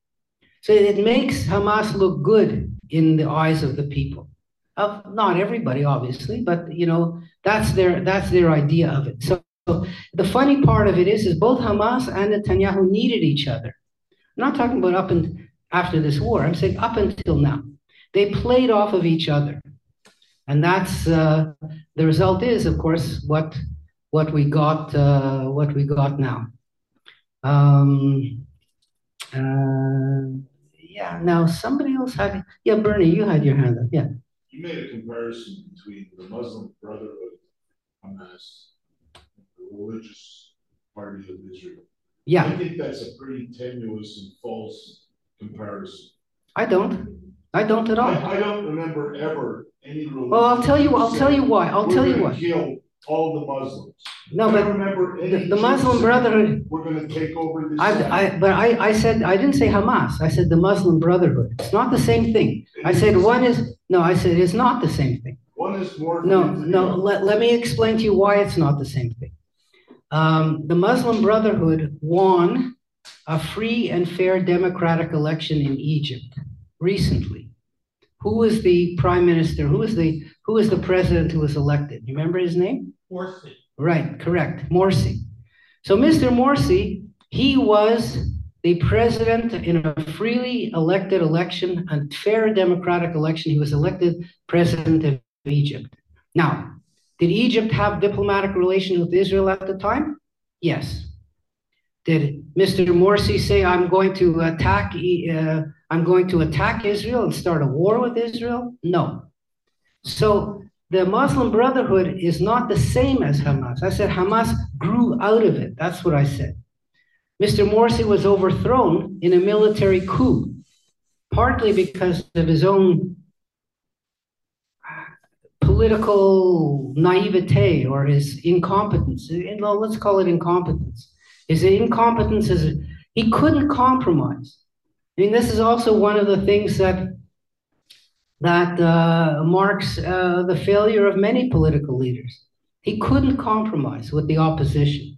So it makes Hamas look good in the eyes of the people. Of not everybody, obviously, but you know that's their that's their idea of it. So, so the funny part of it is, is both Hamas and Netanyahu needed each other. I'm not talking about up and after this war. I'm saying up until now, they played off of each other, and that's uh, the result. Is of course what what we got uh, what we got now. Um, uh, yeah. Now somebody else had. Yeah, Bernie, you had your hand up. Yeah.
You made a comparison between the Muslim Brotherhood, Hamas, religious party of Israel.
Yeah.
I think that's a pretty tenuous and false comparison.
I don't. I don't at all.
I, I don't remember ever any.
Well, I'll tell you. I'll tell you why. I'll tell you why.
Kill all the Muslims.
No,
I
but
remember
the, the Muslim Brotherhood.
We're going to take over this.
I, I, but I, I said I didn't say Hamas. I said the Muslim Brotherhood. It's not the same thing. I said one is no. I said it's not the same thing.
One is more.
No, no. Let, let me explain to you why it's not the same thing. Um, the Muslim Brotherhood won a free and fair democratic election in Egypt recently. Who was the prime minister? Who was the who was the president who was elected? You remember his name?
Morsi.
Right, correct. Morsi. So Mr. Morsi, he was the president in a freely elected election, a fair democratic election. He was elected president of Egypt. Now, did Egypt have diplomatic relations with Israel at the time? Yes. Did Mr. Morsi say, "I'm going to attack"? Uh, I'm going to attack Israel and start a war with Israel? No. So the Muslim Brotherhood is not the same as Hamas. I said Hamas grew out of it. That's what I said. Mr. Morsi was overthrown in a military coup, partly because of his own political naivete or his incompetence. You know, let's call it incompetence. His incompetence is he couldn't compromise. I mean, this is also one of the things that that uh, marks uh, the failure of many political leaders. He couldn't compromise with the opposition.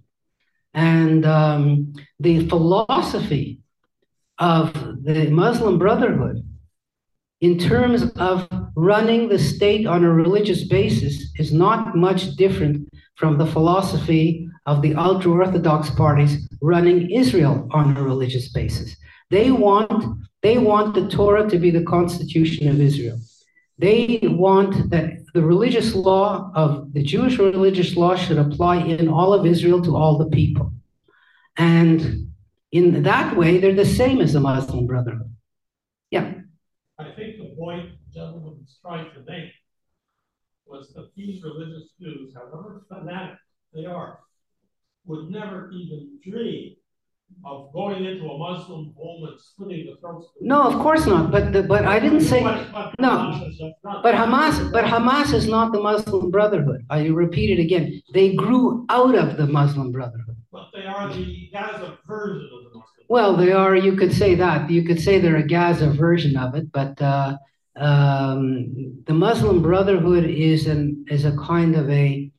And um, the philosophy of the Muslim Brotherhood, in terms of running the state on a religious basis, is not much different from the philosophy of the ultra Orthodox parties running Israel on a religious basis. They want, they want the Torah to be the constitution of Israel. They want that the religious law of the Jewish religious law should apply in all of Israel to all the people. And in that way, they're the same as the Muslim Brotherhood. Yeah.
I think the point the gentleman was trying to make was that these religious Jews, however fanatic they are, would never even dream of going into a Muslim home and splitting the throats.
No, of course not. But the, but I didn't say no. But Hamas, but Hamas is not the Muslim Brotherhood. I repeat it again. They grew out of the Muslim Brotherhood.
But they are the Gaza version of the Muslim.
Well, they are. You could say that. You could say they're a Gaza version of it. But uh, um, the Muslim Brotherhood is an is a kind of a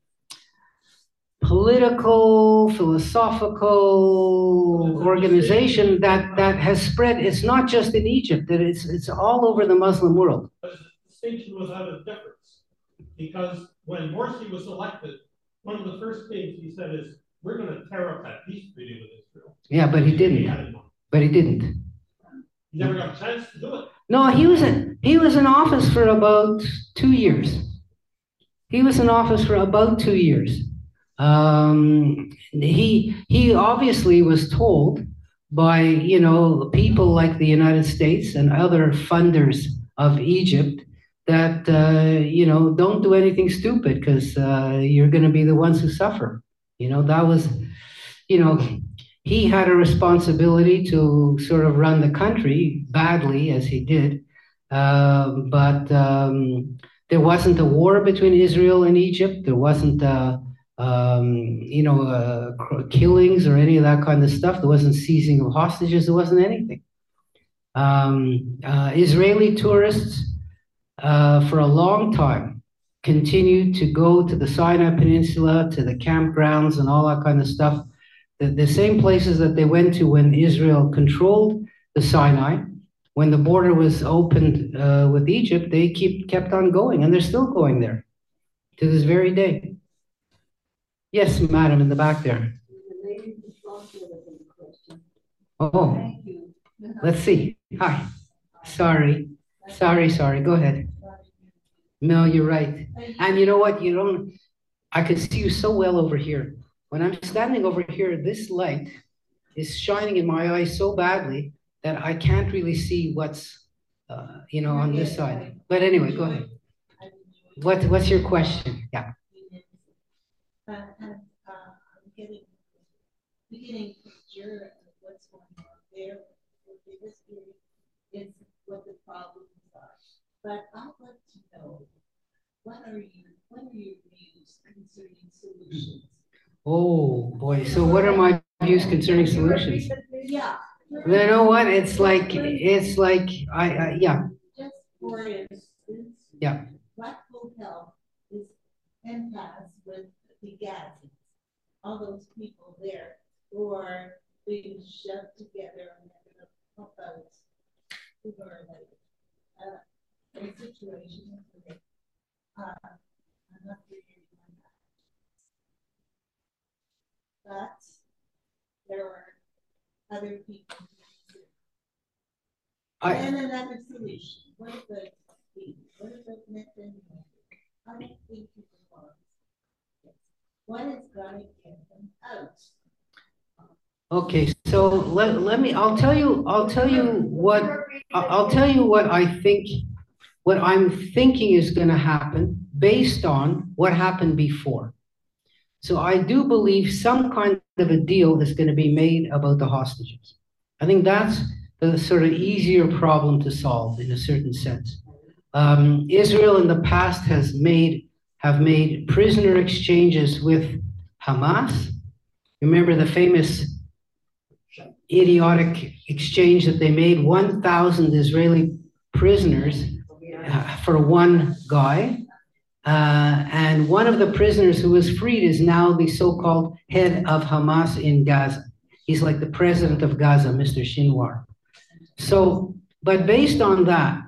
political, philosophical organization that, that has spread. It's not just in Egypt, that it's, it's all over the Muslim world.
But the distinction was out of difference. Because when Morsi was elected, one of the first things he said is, we're going to tear up that peace treaty with Israel.
Yeah, but he didn't. But he didn't.
He never got a chance to do it.
No, he was in, he was in office for about two years. He was in office for about two years. Um, he he obviously was told by you know people like the United States and other funders of Egypt that uh, you know don't do anything stupid because uh, you're going to be the ones who suffer. You know that was you know he had a responsibility to sort of run the country badly as he did, uh, but um, there wasn't a war between Israel and Egypt. There wasn't a um, you know, uh, killings or any of that kind of stuff. There wasn't seizing of hostages. There wasn't anything. Um, uh, Israeli tourists uh, for a long time continued to go to the Sinai Peninsula, to the campgrounds and all that kind of stuff. The, the same places that they went to when Israel controlled the Sinai, when the border was opened uh, with Egypt, they keep, kept on going, and they're still going there to this very day. Yes, madam, in the back there. Oh, let's see. Hi. Sorry. Sorry, sorry. Go ahead. No, you're right. And you know what? You don't, I can see you so well over here. When I'm standing over here, this light is shining in my eyes so badly that I can't really see what's, uh, you know, on this side. But anyway, go ahead. What, what's your question? Yeah.
Uh, I'm getting beginning picture of what's going on there. What the problems are. But I'd like to know what are your what are your views concerning solutions?
Oh boy! So what are my views concerning solutions?
Yeah.
You know what? It's like it's like I, I yeah.
Just for instance.
Yeah.
Blackpool Health is empaths with the Gazans, all those people there who are being shoved together and to pump who are like uh, in situations where uh, I'm not really on that. But there are other people.
I,
and another solution. What if the what if the method? I don't think people are. What is going to get them out?
Okay, so let, let me, I'll tell you, I'll tell you what, I'll tell you what I think, what I'm thinking is going to happen based on what happened before. So I do believe some kind of a deal is going to be made about the hostages. I think that's the sort of easier problem to solve in a certain sense. Um, Israel in the past has made have made prisoner exchanges with Hamas. Remember the famous idiotic exchange that they made 1,000 Israeli prisoners uh, for one guy. Uh, and one of the prisoners who was freed is now the so-called head of Hamas in Gaza. He's like the president of Gaza, Mr. Shinwar. So, but based on that,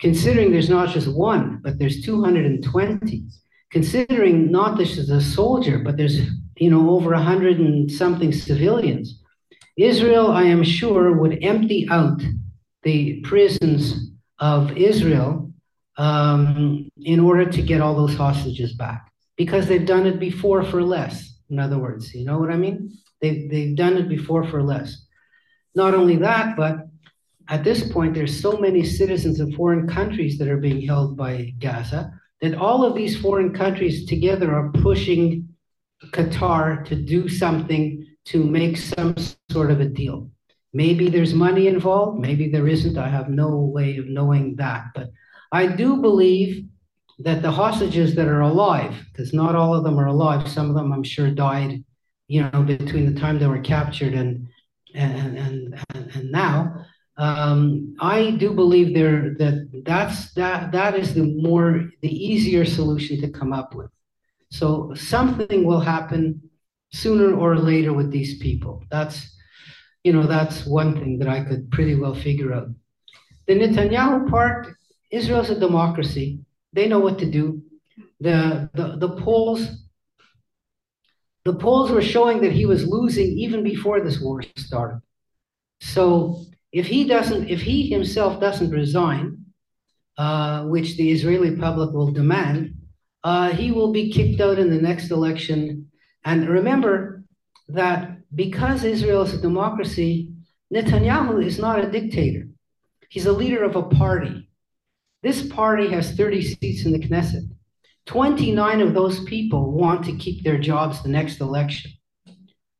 considering there's not just one, but there's 220, considering not this is a soldier, but there's you know over a hundred and something civilians, Israel, I am sure, would empty out the prisons of Israel um, in order to get all those hostages back because they've done it before for less. In other words, you know what I mean? They've, they've done it before for less. Not only that, but at this point, there's so many citizens of foreign countries that are being held by Gaza that all of these foreign countries together are pushing Qatar to do something to make some sort of a deal. Maybe there's money involved, maybe there isn't. I have no way of knowing that. But I do believe that the hostages that are alive, because not all of them are alive, some of them I'm sure died, you know, between the time they were captured and and and and, now. Um, I do believe there that that's that that is the more the easier solution to come up with. So something will happen sooner or later with these people. That's you know that's one thing that I could pretty well figure out. The Netanyahu part, Israel's a democracy. They know what to do. The the, the polls the polls were showing that he was losing even before this war started. So if he doesn't, if he himself doesn't resign, uh, which the Israeli public will demand, uh, he will be kicked out in the next election. And remember that because Israel is a democracy, Netanyahu is not a dictator. He's a leader of a party. This party has 30 seats in the Knesset. 29 of those people want to keep their jobs the next election.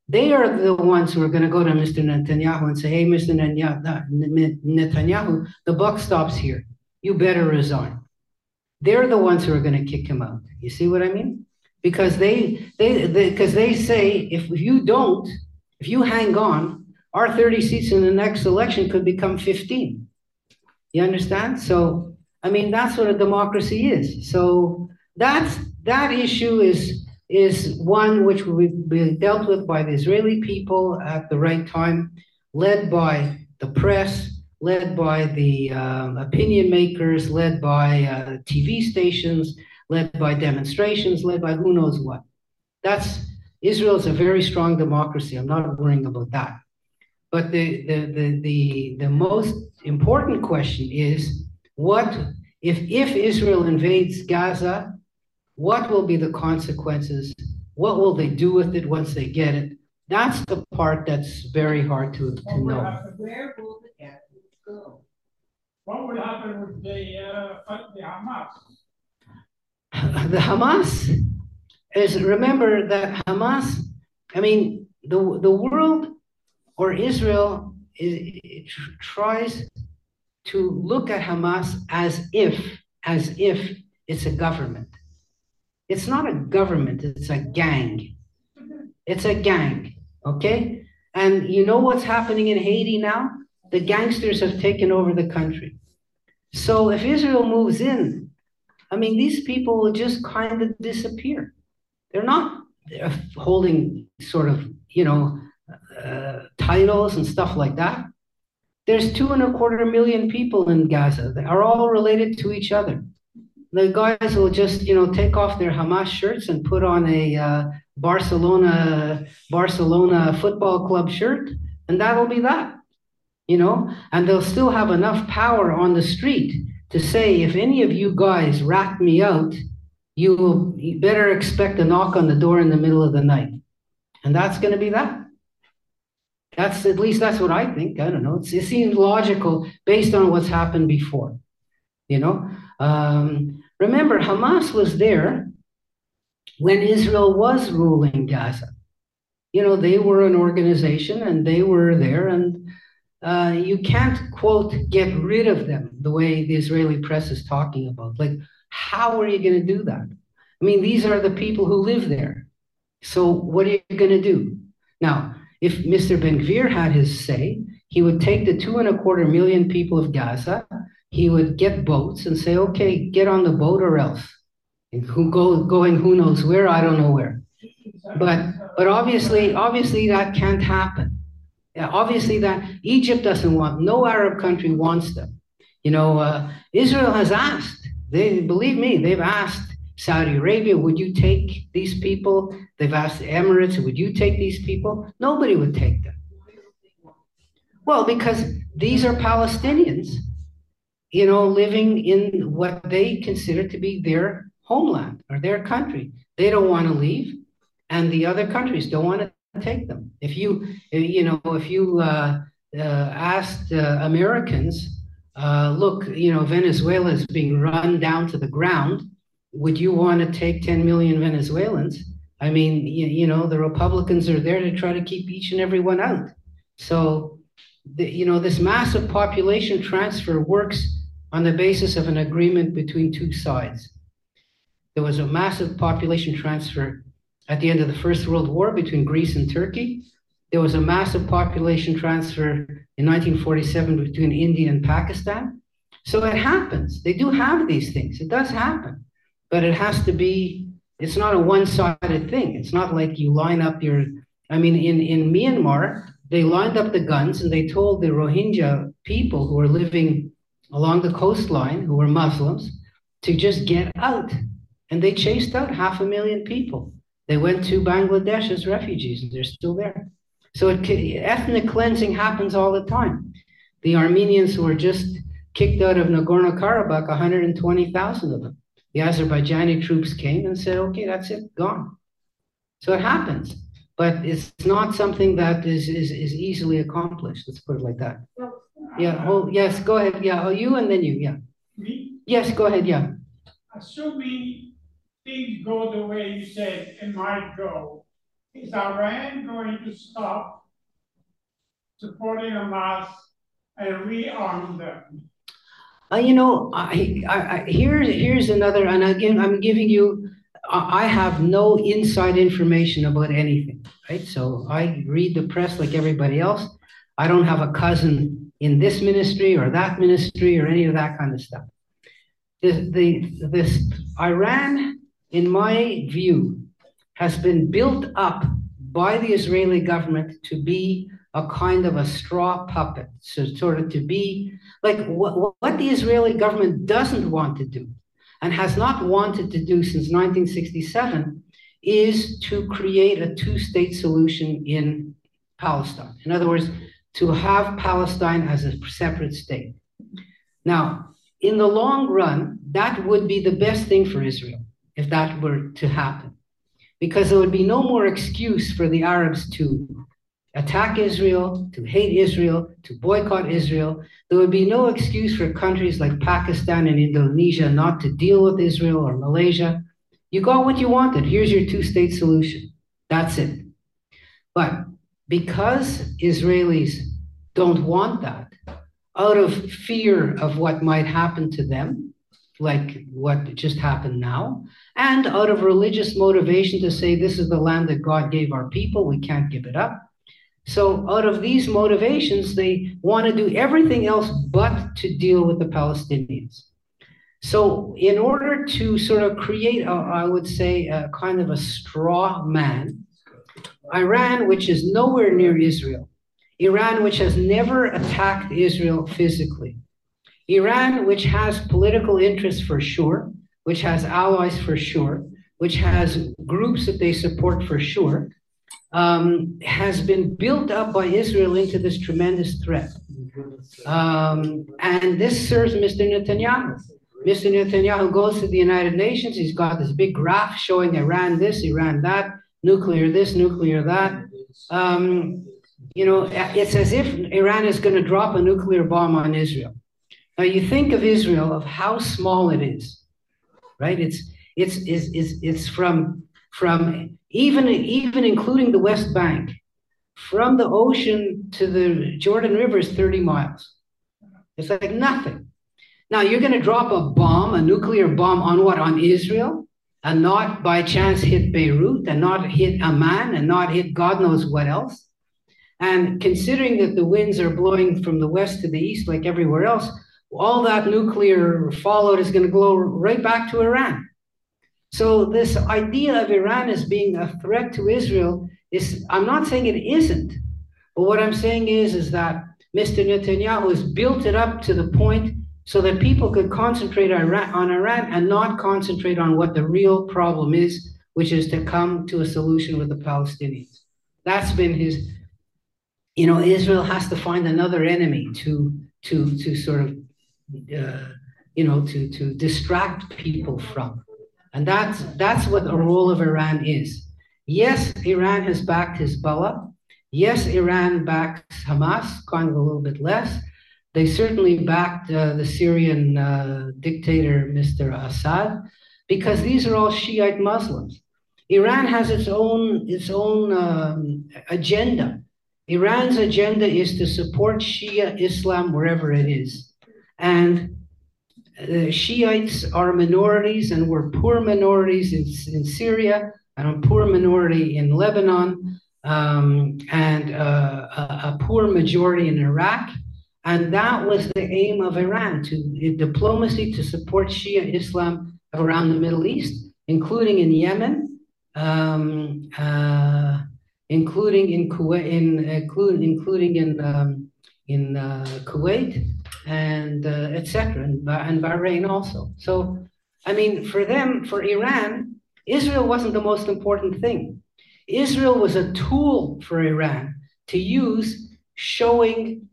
They are the ones who are going to go to Mr. Netanyahu and say, hey, Mr. Netanyahu, the buck stops here. You better resign. They're the ones who are going to kick him out. You see what I mean? Because they, they, because they, they say, if you don't, if you hang on, our 30 seats in the next election could become 15. You understand? So, I mean, that's what a democracy is. So that's that issue is is one which will be dealt with by the Israeli people at the right time, led by the press, led by the uh, opinion makers, led by uh, TV stations, led by demonstrations, led by who knows what. That's Israel is a very strong democracy. I'm not worrying about that. But the, the, the, the, the most important question is what if, if Israel invades Gaza what will be the consequences? What will they do with it once they get it? That's the part that's very hard to, to know.
Where will the Catholics go?
What would happen with the, uh, the Hamas? [LAUGHS]
the Hamas is remember that Hamas, I mean, the, the world or Israel is, tries to look at Hamas as if, as if it's a government. It's not a government, it's a gang. It's a gang, okay? And you know what's happening in Haiti now? The gangsters have taken over the country. So if Israel moves in, I mean, these people will just kind of disappear. They're not holding sort of, you know, uh, titles and stuff like that. There's two and a quarter million people in Gaza. that are all related to each other the guys will just you know take off their Hamas shirts and put on a uh, Barcelona Barcelona football club shirt, and that'll be that. You know, and they'll still have enough power on the street to say, if any of you guys rat me out, you will you better expect a knock on the door in the middle of the night, and that's going to be that. That's at least that's what I think. I don't know. It's, it seems logical based on what's happened before. You know, um, remember, Hamas was there when Israel was ruling Gaza. You know, they were an organization and they were there, and uh, you can't, quote, get rid of them the way the Israeli press is talking about. Like, how are you going to do that? I mean, these are the people who live there. So, what are you going to do? Now, if Mr. Ben Gvir had his say, he would take the two and a quarter million people of Gaza he would get boats and say, okay, get on the boat or else. And who go going who knows where, I don't know where. But but obviously, obviously that can't happen. Obviously that Egypt doesn't want, no Arab country wants them. You know, uh, Israel has asked, they believe me, they've asked Saudi Arabia, would you take these people? They've asked the Emirates, would you take these people? Nobody would take them. Well, because these are Palestinians, you know, living in what they consider to be their homeland or their country. They don't want to leave, and the other countries don't want to take them. If you, you know, if you uh, uh, asked uh, Americans, uh, look, you know, Venezuela is being run down to the ground would you want to take 10 million Venezuelans? I mean, you, you, know, the Republicans are there to try to keep each and every one out. So, the, you know, this massive population transfer works on the basis of an agreement between two sides. There was a massive population transfer at the end of the First World War between Greece and Turkey. There was a massive population transfer in 1947 between India and Pakistan. So it happens. They do have these things. It does happen but it has to be it's not a one-sided thing. It's not like you line up your i mean in in myanmar they lined up the guns and they told the rohingya people who were living along the coastline who were muslims to just get out. And they chased out half a million people. They went to bangladesh as refugees and they're still there. So it, ethnic cleansing happens all the time. The armenians who were just kicked out of nagorno-karabakh 120000 of them the Azerbaijani troops came and said, okay, that's it, gone. So it happens, but it's not something that is, is, is easily accomplished. Let's put it like that. Yeah, oh, yes, go ahead. Yeah, oh, you and then you, yeah.
Me?
Yes, go ahead, yeah.
Assuming things go the way you said it might go, is Iran going to stop supporting Hamas and rearm them?
Uh, you know, I, I, I, here's here's another, and again, I'm giving you. I have no inside information about anything, right? So I read the press like everybody else. I don't have a cousin in this ministry or that ministry or any of that kind of stuff. The, the, this Iran, in my view, has been built up by the Israeli government to be a kind of a straw puppet, so sort of to be like what, what the Israeli government doesn't want to do and has not wanted to do since 1967 is to create a two state solution in Palestine. In other words, to have Palestine as a separate state. Now, in the long run, that would be the best thing for Israel if that were to happen, because there would be no more excuse for the Arabs to attack Israel, to hate Israel, to boycott Israel. There would be no excuse for countries like Pakistan and Indonesia not to deal with Israel or Malaysia. You got what you wanted. Here's your two state solution. That's it. But because Israelis don't want that, out of fear of what might happen to them, like what just happened now, and out of religious motivation to say, this is the land that God gave our people, we can't give it up so, out of these motivations, they want to do everything else but to deal with the Palestinians. So, in order to sort of create, a, I would say, a kind of a straw man, Iran, which is nowhere near Israel, Iran, which has never attacked Israel physically, Iran, which has political interests for sure, which has allies for sure, which has groups that they support for sure, um, has been built up by Israel into this tremendous threat. Um, and this serves Mr. Netanyahu. Mr. Netanyahu goes to the United Nations. He's got this big graph showing Iran this, Iran that, nuclear this, nuclear that. Um, you know, it's as if Iran is going to drop a nuclear bomb on Israel. Now you think of Israel of how small it is, right? It's it's it's it's, it's from from even, even including the West Bank, from the ocean to the Jordan River is 30 miles. It's like nothing. Now you're going to drop a bomb, a nuclear bomb on what? On Israel? And not by chance hit Beirut and not hit Amman and not hit God knows what else? And considering that the winds are blowing from the west to the east like everywhere else, all that nuclear fallout is going to go right back to Iran. So this idea of Iran as being a threat to Israel is, I'm not saying it isn't, but what I'm saying is, is that Mr. Netanyahu has built it up to the point so that people could concentrate on Iran and not concentrate on what the real problem is, which is to come to a solution with the Palestinians. That's been his, you know, Israel has to find another enemy to to to sort of, uh, you know, to to distract people from, and that's that's what the role of Iran is. Yes, Iran has backed Hezbollah. Yes, Iran backs Hamas, kind of a little bit less. They certainly backed uh, the Syrian uh, dictator, Mr. Assad, because these are all Shiite Muslims. Iran has its own its own um, agenda. Iran's agenda is to support Shia Islam wherever it is, and the Shiites are minorities, and we're poor minorities in, in Syria, and a poor minority in Lebanon, um, and uh, a, a poor majority in Iraq. And that was the aim of Iran to diplomacy to support Shia Islam around the Middle East, including in Yemen, um, uh, including in Kuwait, in, include, including in um, in uh, Kuwait and uh, etc. And, Bahrain also. So, I mean, for them, for Iran, Israel wasn't the most important thing. Israel was a tool for Iran to use, showing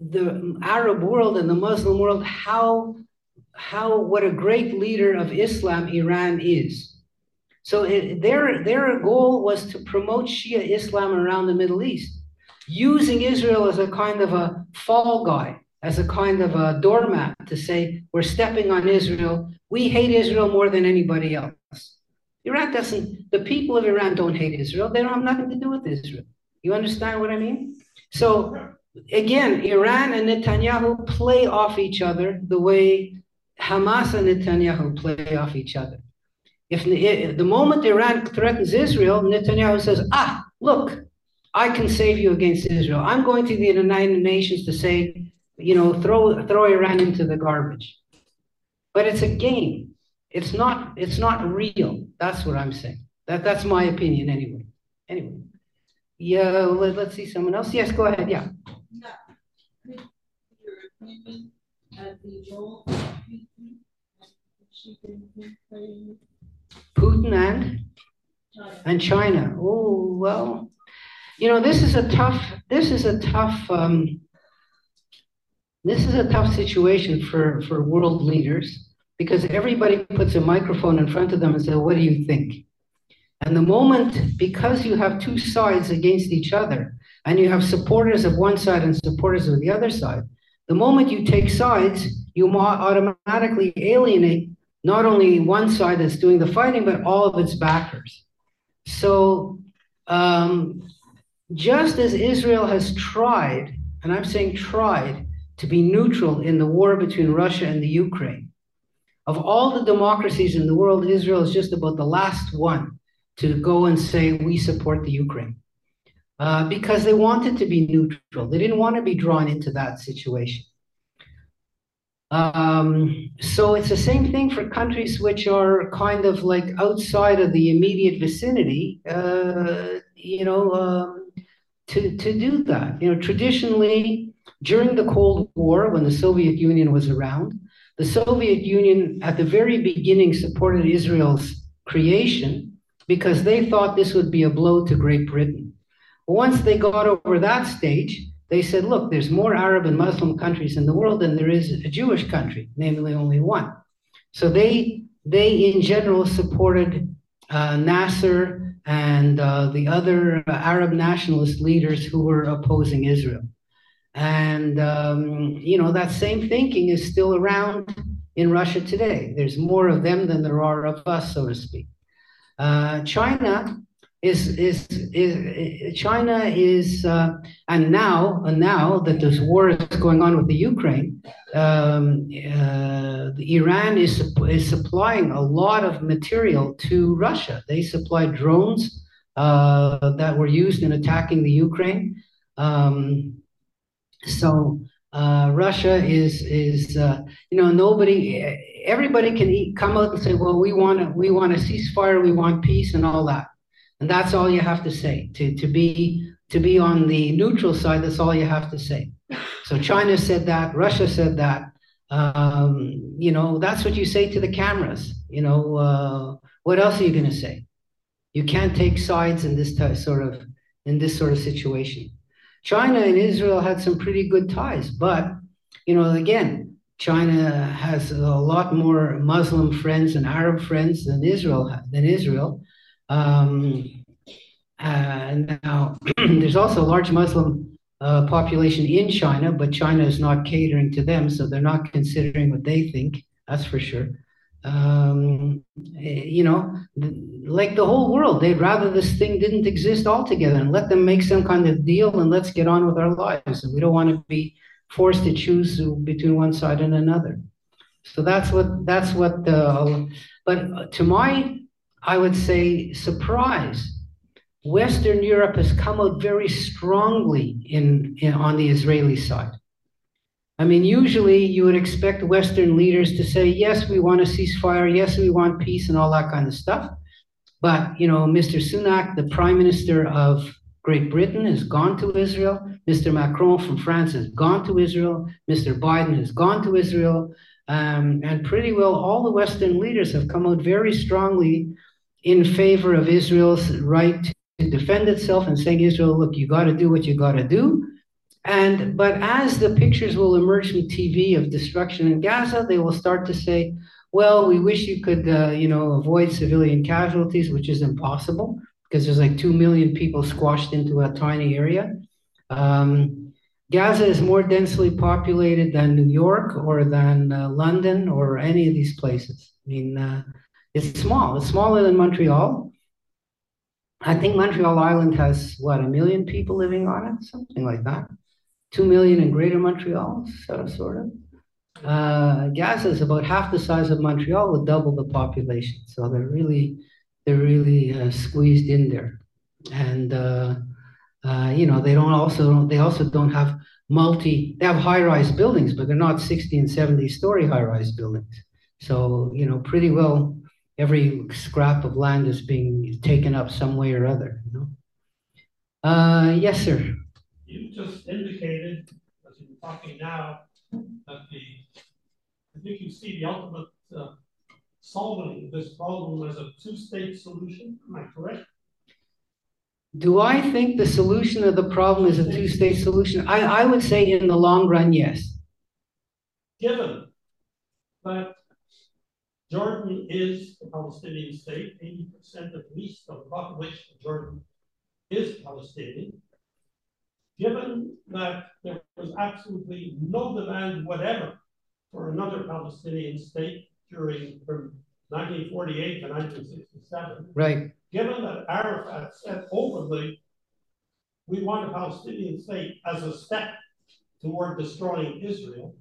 the Arab world and the Muslim world how how what a great leader of Islam Iran is. So it, their, their goal was to promote Shia Islam around the Middle East, using Israel as a kind of a fall guy, as a kind of a doormat to say, we're stepping on Israel. We hate Israel more than anybody else. Iran doesn't, the people of Iran don't hate Israel. They don't have nothing to do with Israel. You understand what I mean? So again, Iran and Netanyahu play off each other the way Hamas and Netanyahu play off each other. If, if the moment Iran threatens Israel, Netanyahu says, ah, look, I can save you against Israel. I'm going to the United Nations to say, you know, throw throw Iran into the garbage. But it's a game. It's not it's not real. That's what I'm saying. That that's my opinion anyway. Anyway. Yeah, let, let's see someone else. Yes, go ahead. Yeah.
Yeah.
Putin and and China. Oh well, you know this is a tough. This is a tough. Um, this is a tough situation for for world leaders because everybody puts a microphone in front of them and says, "What do you think?" And the moment, because you have two sides against each other, and you have supporters of one side and supporters of the other side, the moment you take sides, you automatically alienate not only one side that's doing the fighting, but all of its backers. So, um, just as Israel has tried, and I'm saying tried, to be neutral in the war between Russia and the Ukraine, of all the democracies in the world, Israel is just about the last one to go and say, we support the Ukraine. Uh, because they wanted to be neutral. They didn't want to be drawn into that situation. Um, so it's the same thing for countries which are kind of like outside of the immediate vicinity, uh, you know, um, to, to do that. You know, traditionally, during the Cold War, when the Soviet Union was around, the Soviet Union at the very beginning supported Israel's creation because they thought this would be a blow to Great Britain. Once they got over that stage, they said, look, there's more Arab and Muslim countries in the world than there is a Jewish country, namely only one. So they, they in general supported uh, Nasser and uh, the other Arab nationalist leaders who were opposing Israel. And, um, you know, that same thinking is still around in Russia today. There's more of them than there are of us, so to speak. Uh, China is is is China is uh, and now and now that this war is going on with the Ukraine, um, uh, Iran is is supplying a lot of material to Russia. They supply drones uh, that were used in attacking the Ukraine. Um, so Uh, Russia is is uh, you know nobody everybody can eat, come out and say well we want to we want a ceasefire we want peace and all that. And that's all you have to say. To to be to be on the neutral side that's all you have to say. So China said that Russia said that. Um, you know that's what you say to the cameras. You know uh, what else are you going to say? You can't take sides in this sort of in this sort of situation China and Israel had some pretty good ties, but you know, again, China has a lot more Muslim friends and Arab friends than Israel than Israel. Um, and now [CLEARS THROAT] there's also a large Muslim uh, population in China, but China is not catering to them, so they're not considering what they think. That's for sure um, you know, like the whole world, they'd rather this thing didn't exist altogether and let them make some kind of deal and let's get on with our lives. And we don't want to be forced to choose between one side and another. So that's what that's what. the. but to my, I would say, surprise, Western Europe has come out very strongly in, in on the Israeli side. I mean, usually you would expect Western leaders to say, yes, we want a ceasefire, yes, we want peace, and all that kind of stuff. But, you know, Mr. Sunak, the Prime Minister of Great Britain, has gone to Israel. Mr. Macron from France has gone to Israel. Mr. Biden has gone to Israel. Um, and pretty well all the Western leaders have come out very strongly in favor of Israel's right to defend itself and saying, Israel, look, you got to do what you got to do. And but as the pictures will emerge from TV of destruction in Gaza, they will start to say, "Well, we wish you could, uh, you know, avoid civilian casualties, which is impossible because there's like two million people squashed into a tiny area." Um, Gaza is more densely populated than New York or than uh, London or any of these places. I mean, uh, it's small. It's smaller than Montreal. I think Montreal Island has what a million people living on it, something like that two million in Greater Montreal, so, sort of. Uh, Gaza is about half the size of Montreal with double the population, so they're really they're really uh, squeezed in there, and uh, uh you know they don't also they also don't have multi they have high rise buildings, but they're not 60 and 70 story high rise buildings. So you know pretty well every scrap of land is being taken up some way or other. You know. Uh, yes, sir
you just indicated, as you're talking now, that the, I think you see the ultimate uh, solving of this problem as a two-state solution. Am I correct?
Do I think the solution of the problem is a two-state solution? I, I would say in the long run, yes.
Given that Jordan is a Palestinian state, 80% at least of of Jordan is Palestinian, given that there was absolutely no demand whatever for another Palestinian state during from 1948 to 1967.
Right.
Given that Arafat said openly, we want a Palestinian state as a step toward destroying Israel,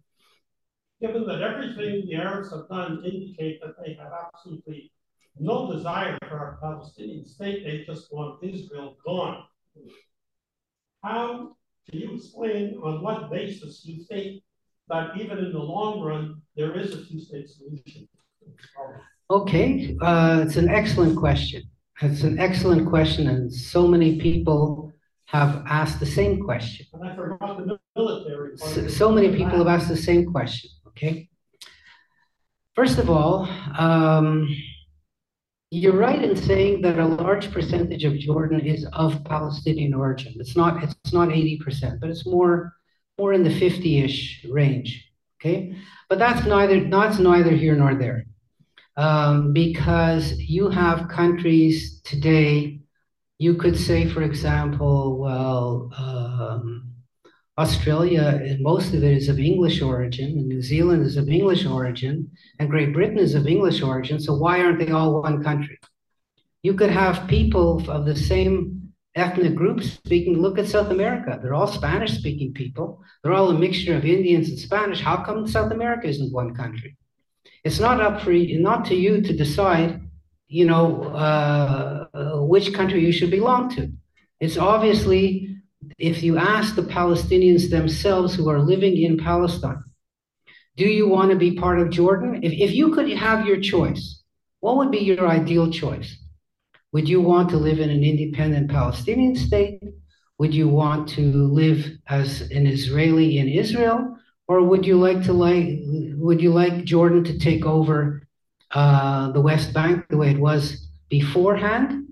given that everything the Arabs have done indicate that they have absolutely no desire for a Palestinian state, they just want Israel gone. How can you explain on what basis you think that even in the long run, there is a two-state solution?
Okay, uh, it's an excellent question. It's an excellent question, and so many people have asked the same question.
And I forgot the military.
So, so many people have asked the same question. Okay. First of all, um, you're right in saying that a large percentage of Jordan is of Palestinian origin. It's not it's not 80%, but it's more more in the 50-ish range. Okay, but that's neither that's neither here nor there, um, because you have countries today. You could say, for example, well, um, Australia, most of it is of English origin, and New Zealand is of English origin, and Great Britain is of English origin. So why aren't they all one country? You could have people of the same ethnic group speaking. Look at South America; they're all Spanish-speaking people. They're all a mixture of Indians and Spanish. How come South America isn't one country? It's not up for you, not to you to decide. You know uh, which country you should belong to. It's obviously if you ask the Palestinians themselves who are living in Palestine, do you want to be part of Jordan? If, if you could have your choice, what would be your ideal choice? Would you want to live in an independent Palestinian state? Would you want to live as an Israeli in Israel? Or would you like to like would you like Jordan to take over uh, the West Bank the way it was beforehand?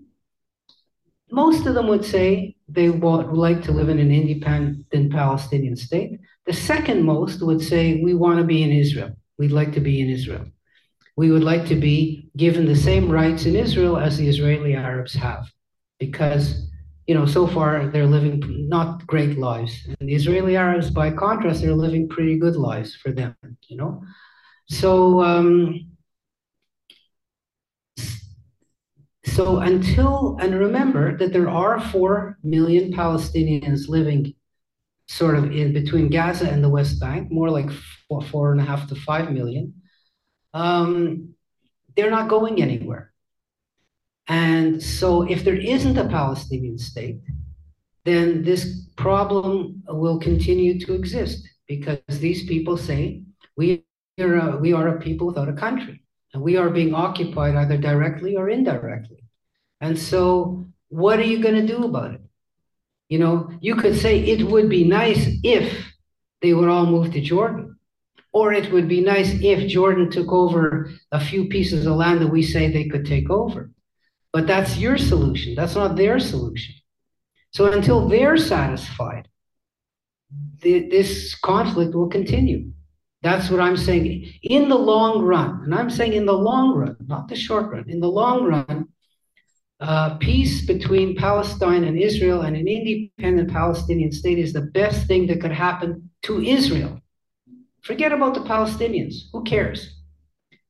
Most of them would say they would like to live in an independent Palestinian state. The second most would say we want to be in Israel. We'd like to be in Israel we would like to be given the same rights in Israel as the Israeli Arabs have, because you know so far they're living not great lives, and the Israeli Arabs, by contrast, they're living pretty good lives for them. You know, so. Um, so until and remember that there are four million Palestinians living sort of in between Gaza and the West Bank, more like four, four and a half to five million um, they're not going anywhere. And so, if there isn't a Palestinian state, then this problem will continue to exist because these people say we are a, we are a people without a country, and we are being occupied either directly or indirectly. And so, what are you going to do about it? You know, you could say it would be nice if they would all move to Jordan. Or it would be nice if Jordan took over a few pieces of land that we say they could take over. But that's your solution. That's not their solution. So until they're satisfied, th- this conflict will continue. That's what I'm saying. In the long run, and I'm saying in the long run, not the short run, in the long run, uh, peace between Palestine and Israel and an independent Palestinian state is the best thing that could happen to Israel. Forget about the Palestinians. Who cares?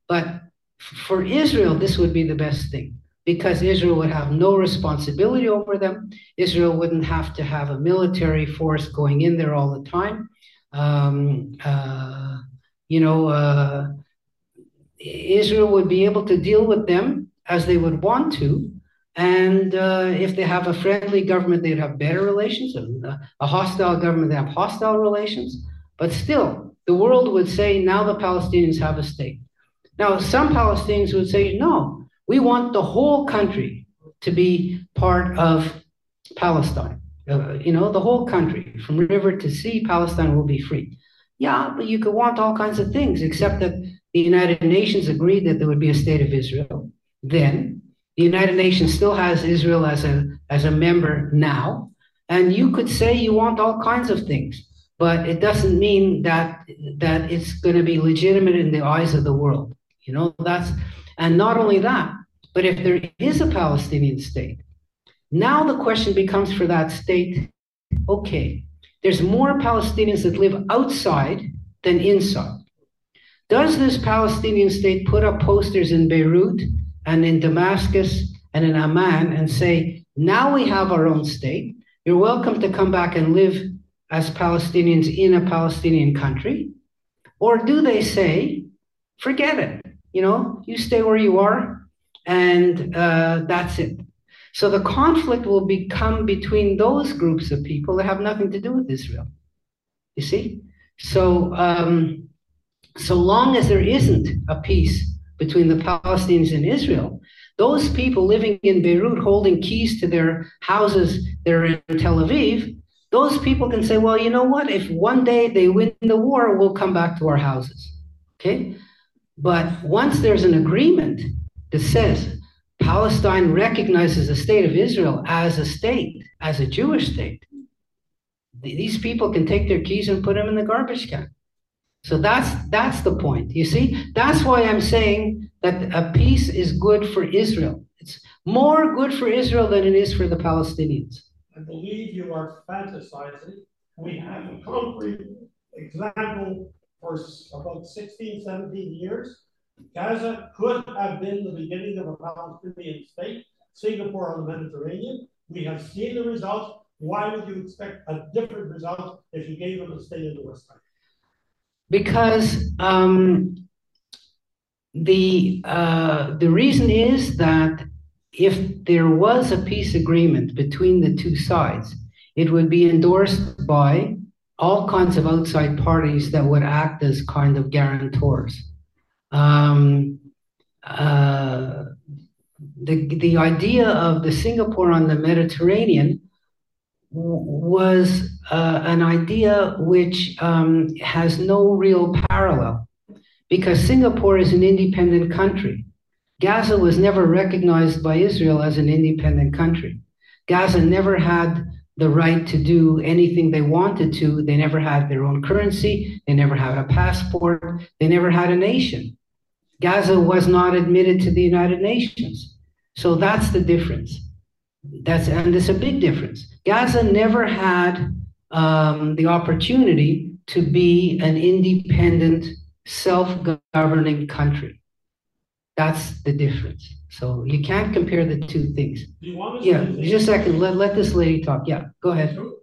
But for Israel, this would be the best thing because Israel would have no responsibility over them. Israel wouldn't have to have a military force going in there all the time. Um, uh, you know, uh, Israel would be able to deal with them as they would want to. And uh, if they have a friendly government, they'd have better relations. And a hostile government, they have hostile relations. But still, the world would say now the Palestinians have a state. Now, some Palestinians would say, no, we want the whole country to be part of Palestine. Uh, you know, the whole country, from river to sea, Palestine will be free. Yeah, but you could want all kinds of things, except that the United Nations agreed that there would be a state of Israel. Then the United Nations still has Israel as a as a member now, and you could say you want all kinds of things but it doesn't mean that that it's going to be legitimate in the eyes of the world. You know, that's and not only that, but if there is a Palestinian state, now the question becomes for that state, okay, there's more Palestinians that live outside than inside. Does this Palestinian state put up posters in Beirut and in Damascus and in Amman and say, now we have our own state. You're welcome to come back and live as Palestinians in a Palestinian country? Or do they say, forget it, you know, you stay where you are and uh, that's it? So the conflict will become between those groups of people that have nothing to do with Israel. You see? So, um, so long as there isn't a peace between the Palestinians and Israel, those people living in Beirut holding keys to their houses that are in Tel Aviv those people can say, well, you know what? If one day they win the war, we'll come back to our houses. Okay? But once there's an agreement that says Palestine recognizes the state of Israel as a state, as a Jewish state, these people can take their keys and put them in the garbage can. So that's that's the point. You see, that's why I'm saying that a peace is good for Israel. It's more good for Israel than it is for the Palestinians.
I believe you are fantasizing. We have a concrete example for about 16, 17 years. Gaza could have been the beginning of a Palestinian state, Singapore on the Mediterranean. We have seen the results. Why would you expect a different result if you gave them a state in the West Bank?
Because um, the uh, the reason is that if there was a peace agreement between the two sides, it would be endorsed by all kinds of outside parties that would act as kind of guarantors. Um, uh, the, the idea of the Singapore on the Mediterranean was uh, an idea which um, has no real parallel because Singapore is an independent country. Gaza was never recognized by Israel as an independent country. Gaza never had the right to do anything they wanted to. They never had their own currency. They never had a passport. They never had a nation. Gaza was not admitted to the United Nations. So that's the difference. That's and it's a big difference. Gaza never had um, the opportunity to be an independent, self-governing country. That's the difference. So you can't compare the two things.
Do you want us
Yeah,
to?
just a second. Let, let this lady talk. Yeah, go ahead.
To,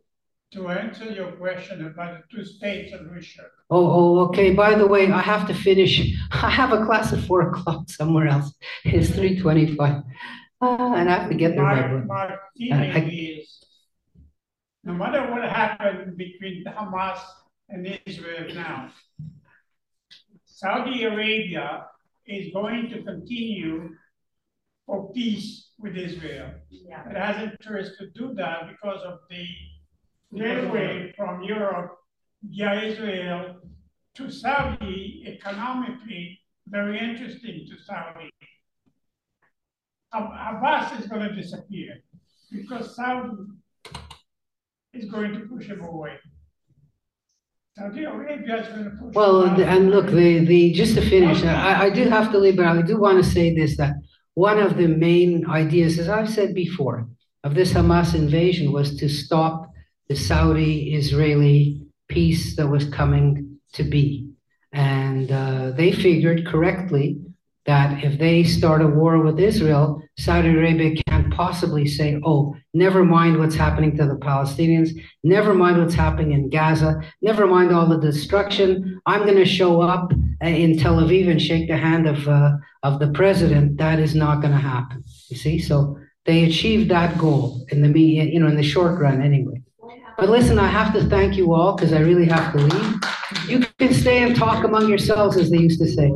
to answer your question about the two-state solution,
Oh, oh, okay. By the way, I have to finish. [LAUGHS] I have a class at four o'clock somewhere else. It's three twenty-five. Uh, and I have to get
my,
one.
my
I-
is, no matter what happened between Hamas and Israel now, Saudi Arabia is going to continue for peace with Israel.
Yeah.
It has interest to do that because of the railway from Europe via Israel to Saudi, economically, very interesting to Saudi. Ab- Abbas is gonna disappear because Saudi is going to push him away. Saudi Arabia is gonna push.
Well, and- look, the, the, just to finish, I, I do have to leave, but I do want to say this, that one of the main ideas, as I've said before, of this Hamas invasion was to stop the Saudi-Israeli peace that was coming to be. And uh, they figured correctly that if they start a war with Israel, Saudi Arabia can't possibly say, oh, never mind what's happening to the Palestinians, never mind what's happening in Gaza, never mind all the destruction. I'm going to show up uh, in Tel Aviv and shake the hand of, uh, of the president. That is not going to happen. You see, so they achieved that goal in the me- you know in the short run anyway. But listen, I have to thank you all because I really have to leave. You can stay and talk among yourselves, as they used to say.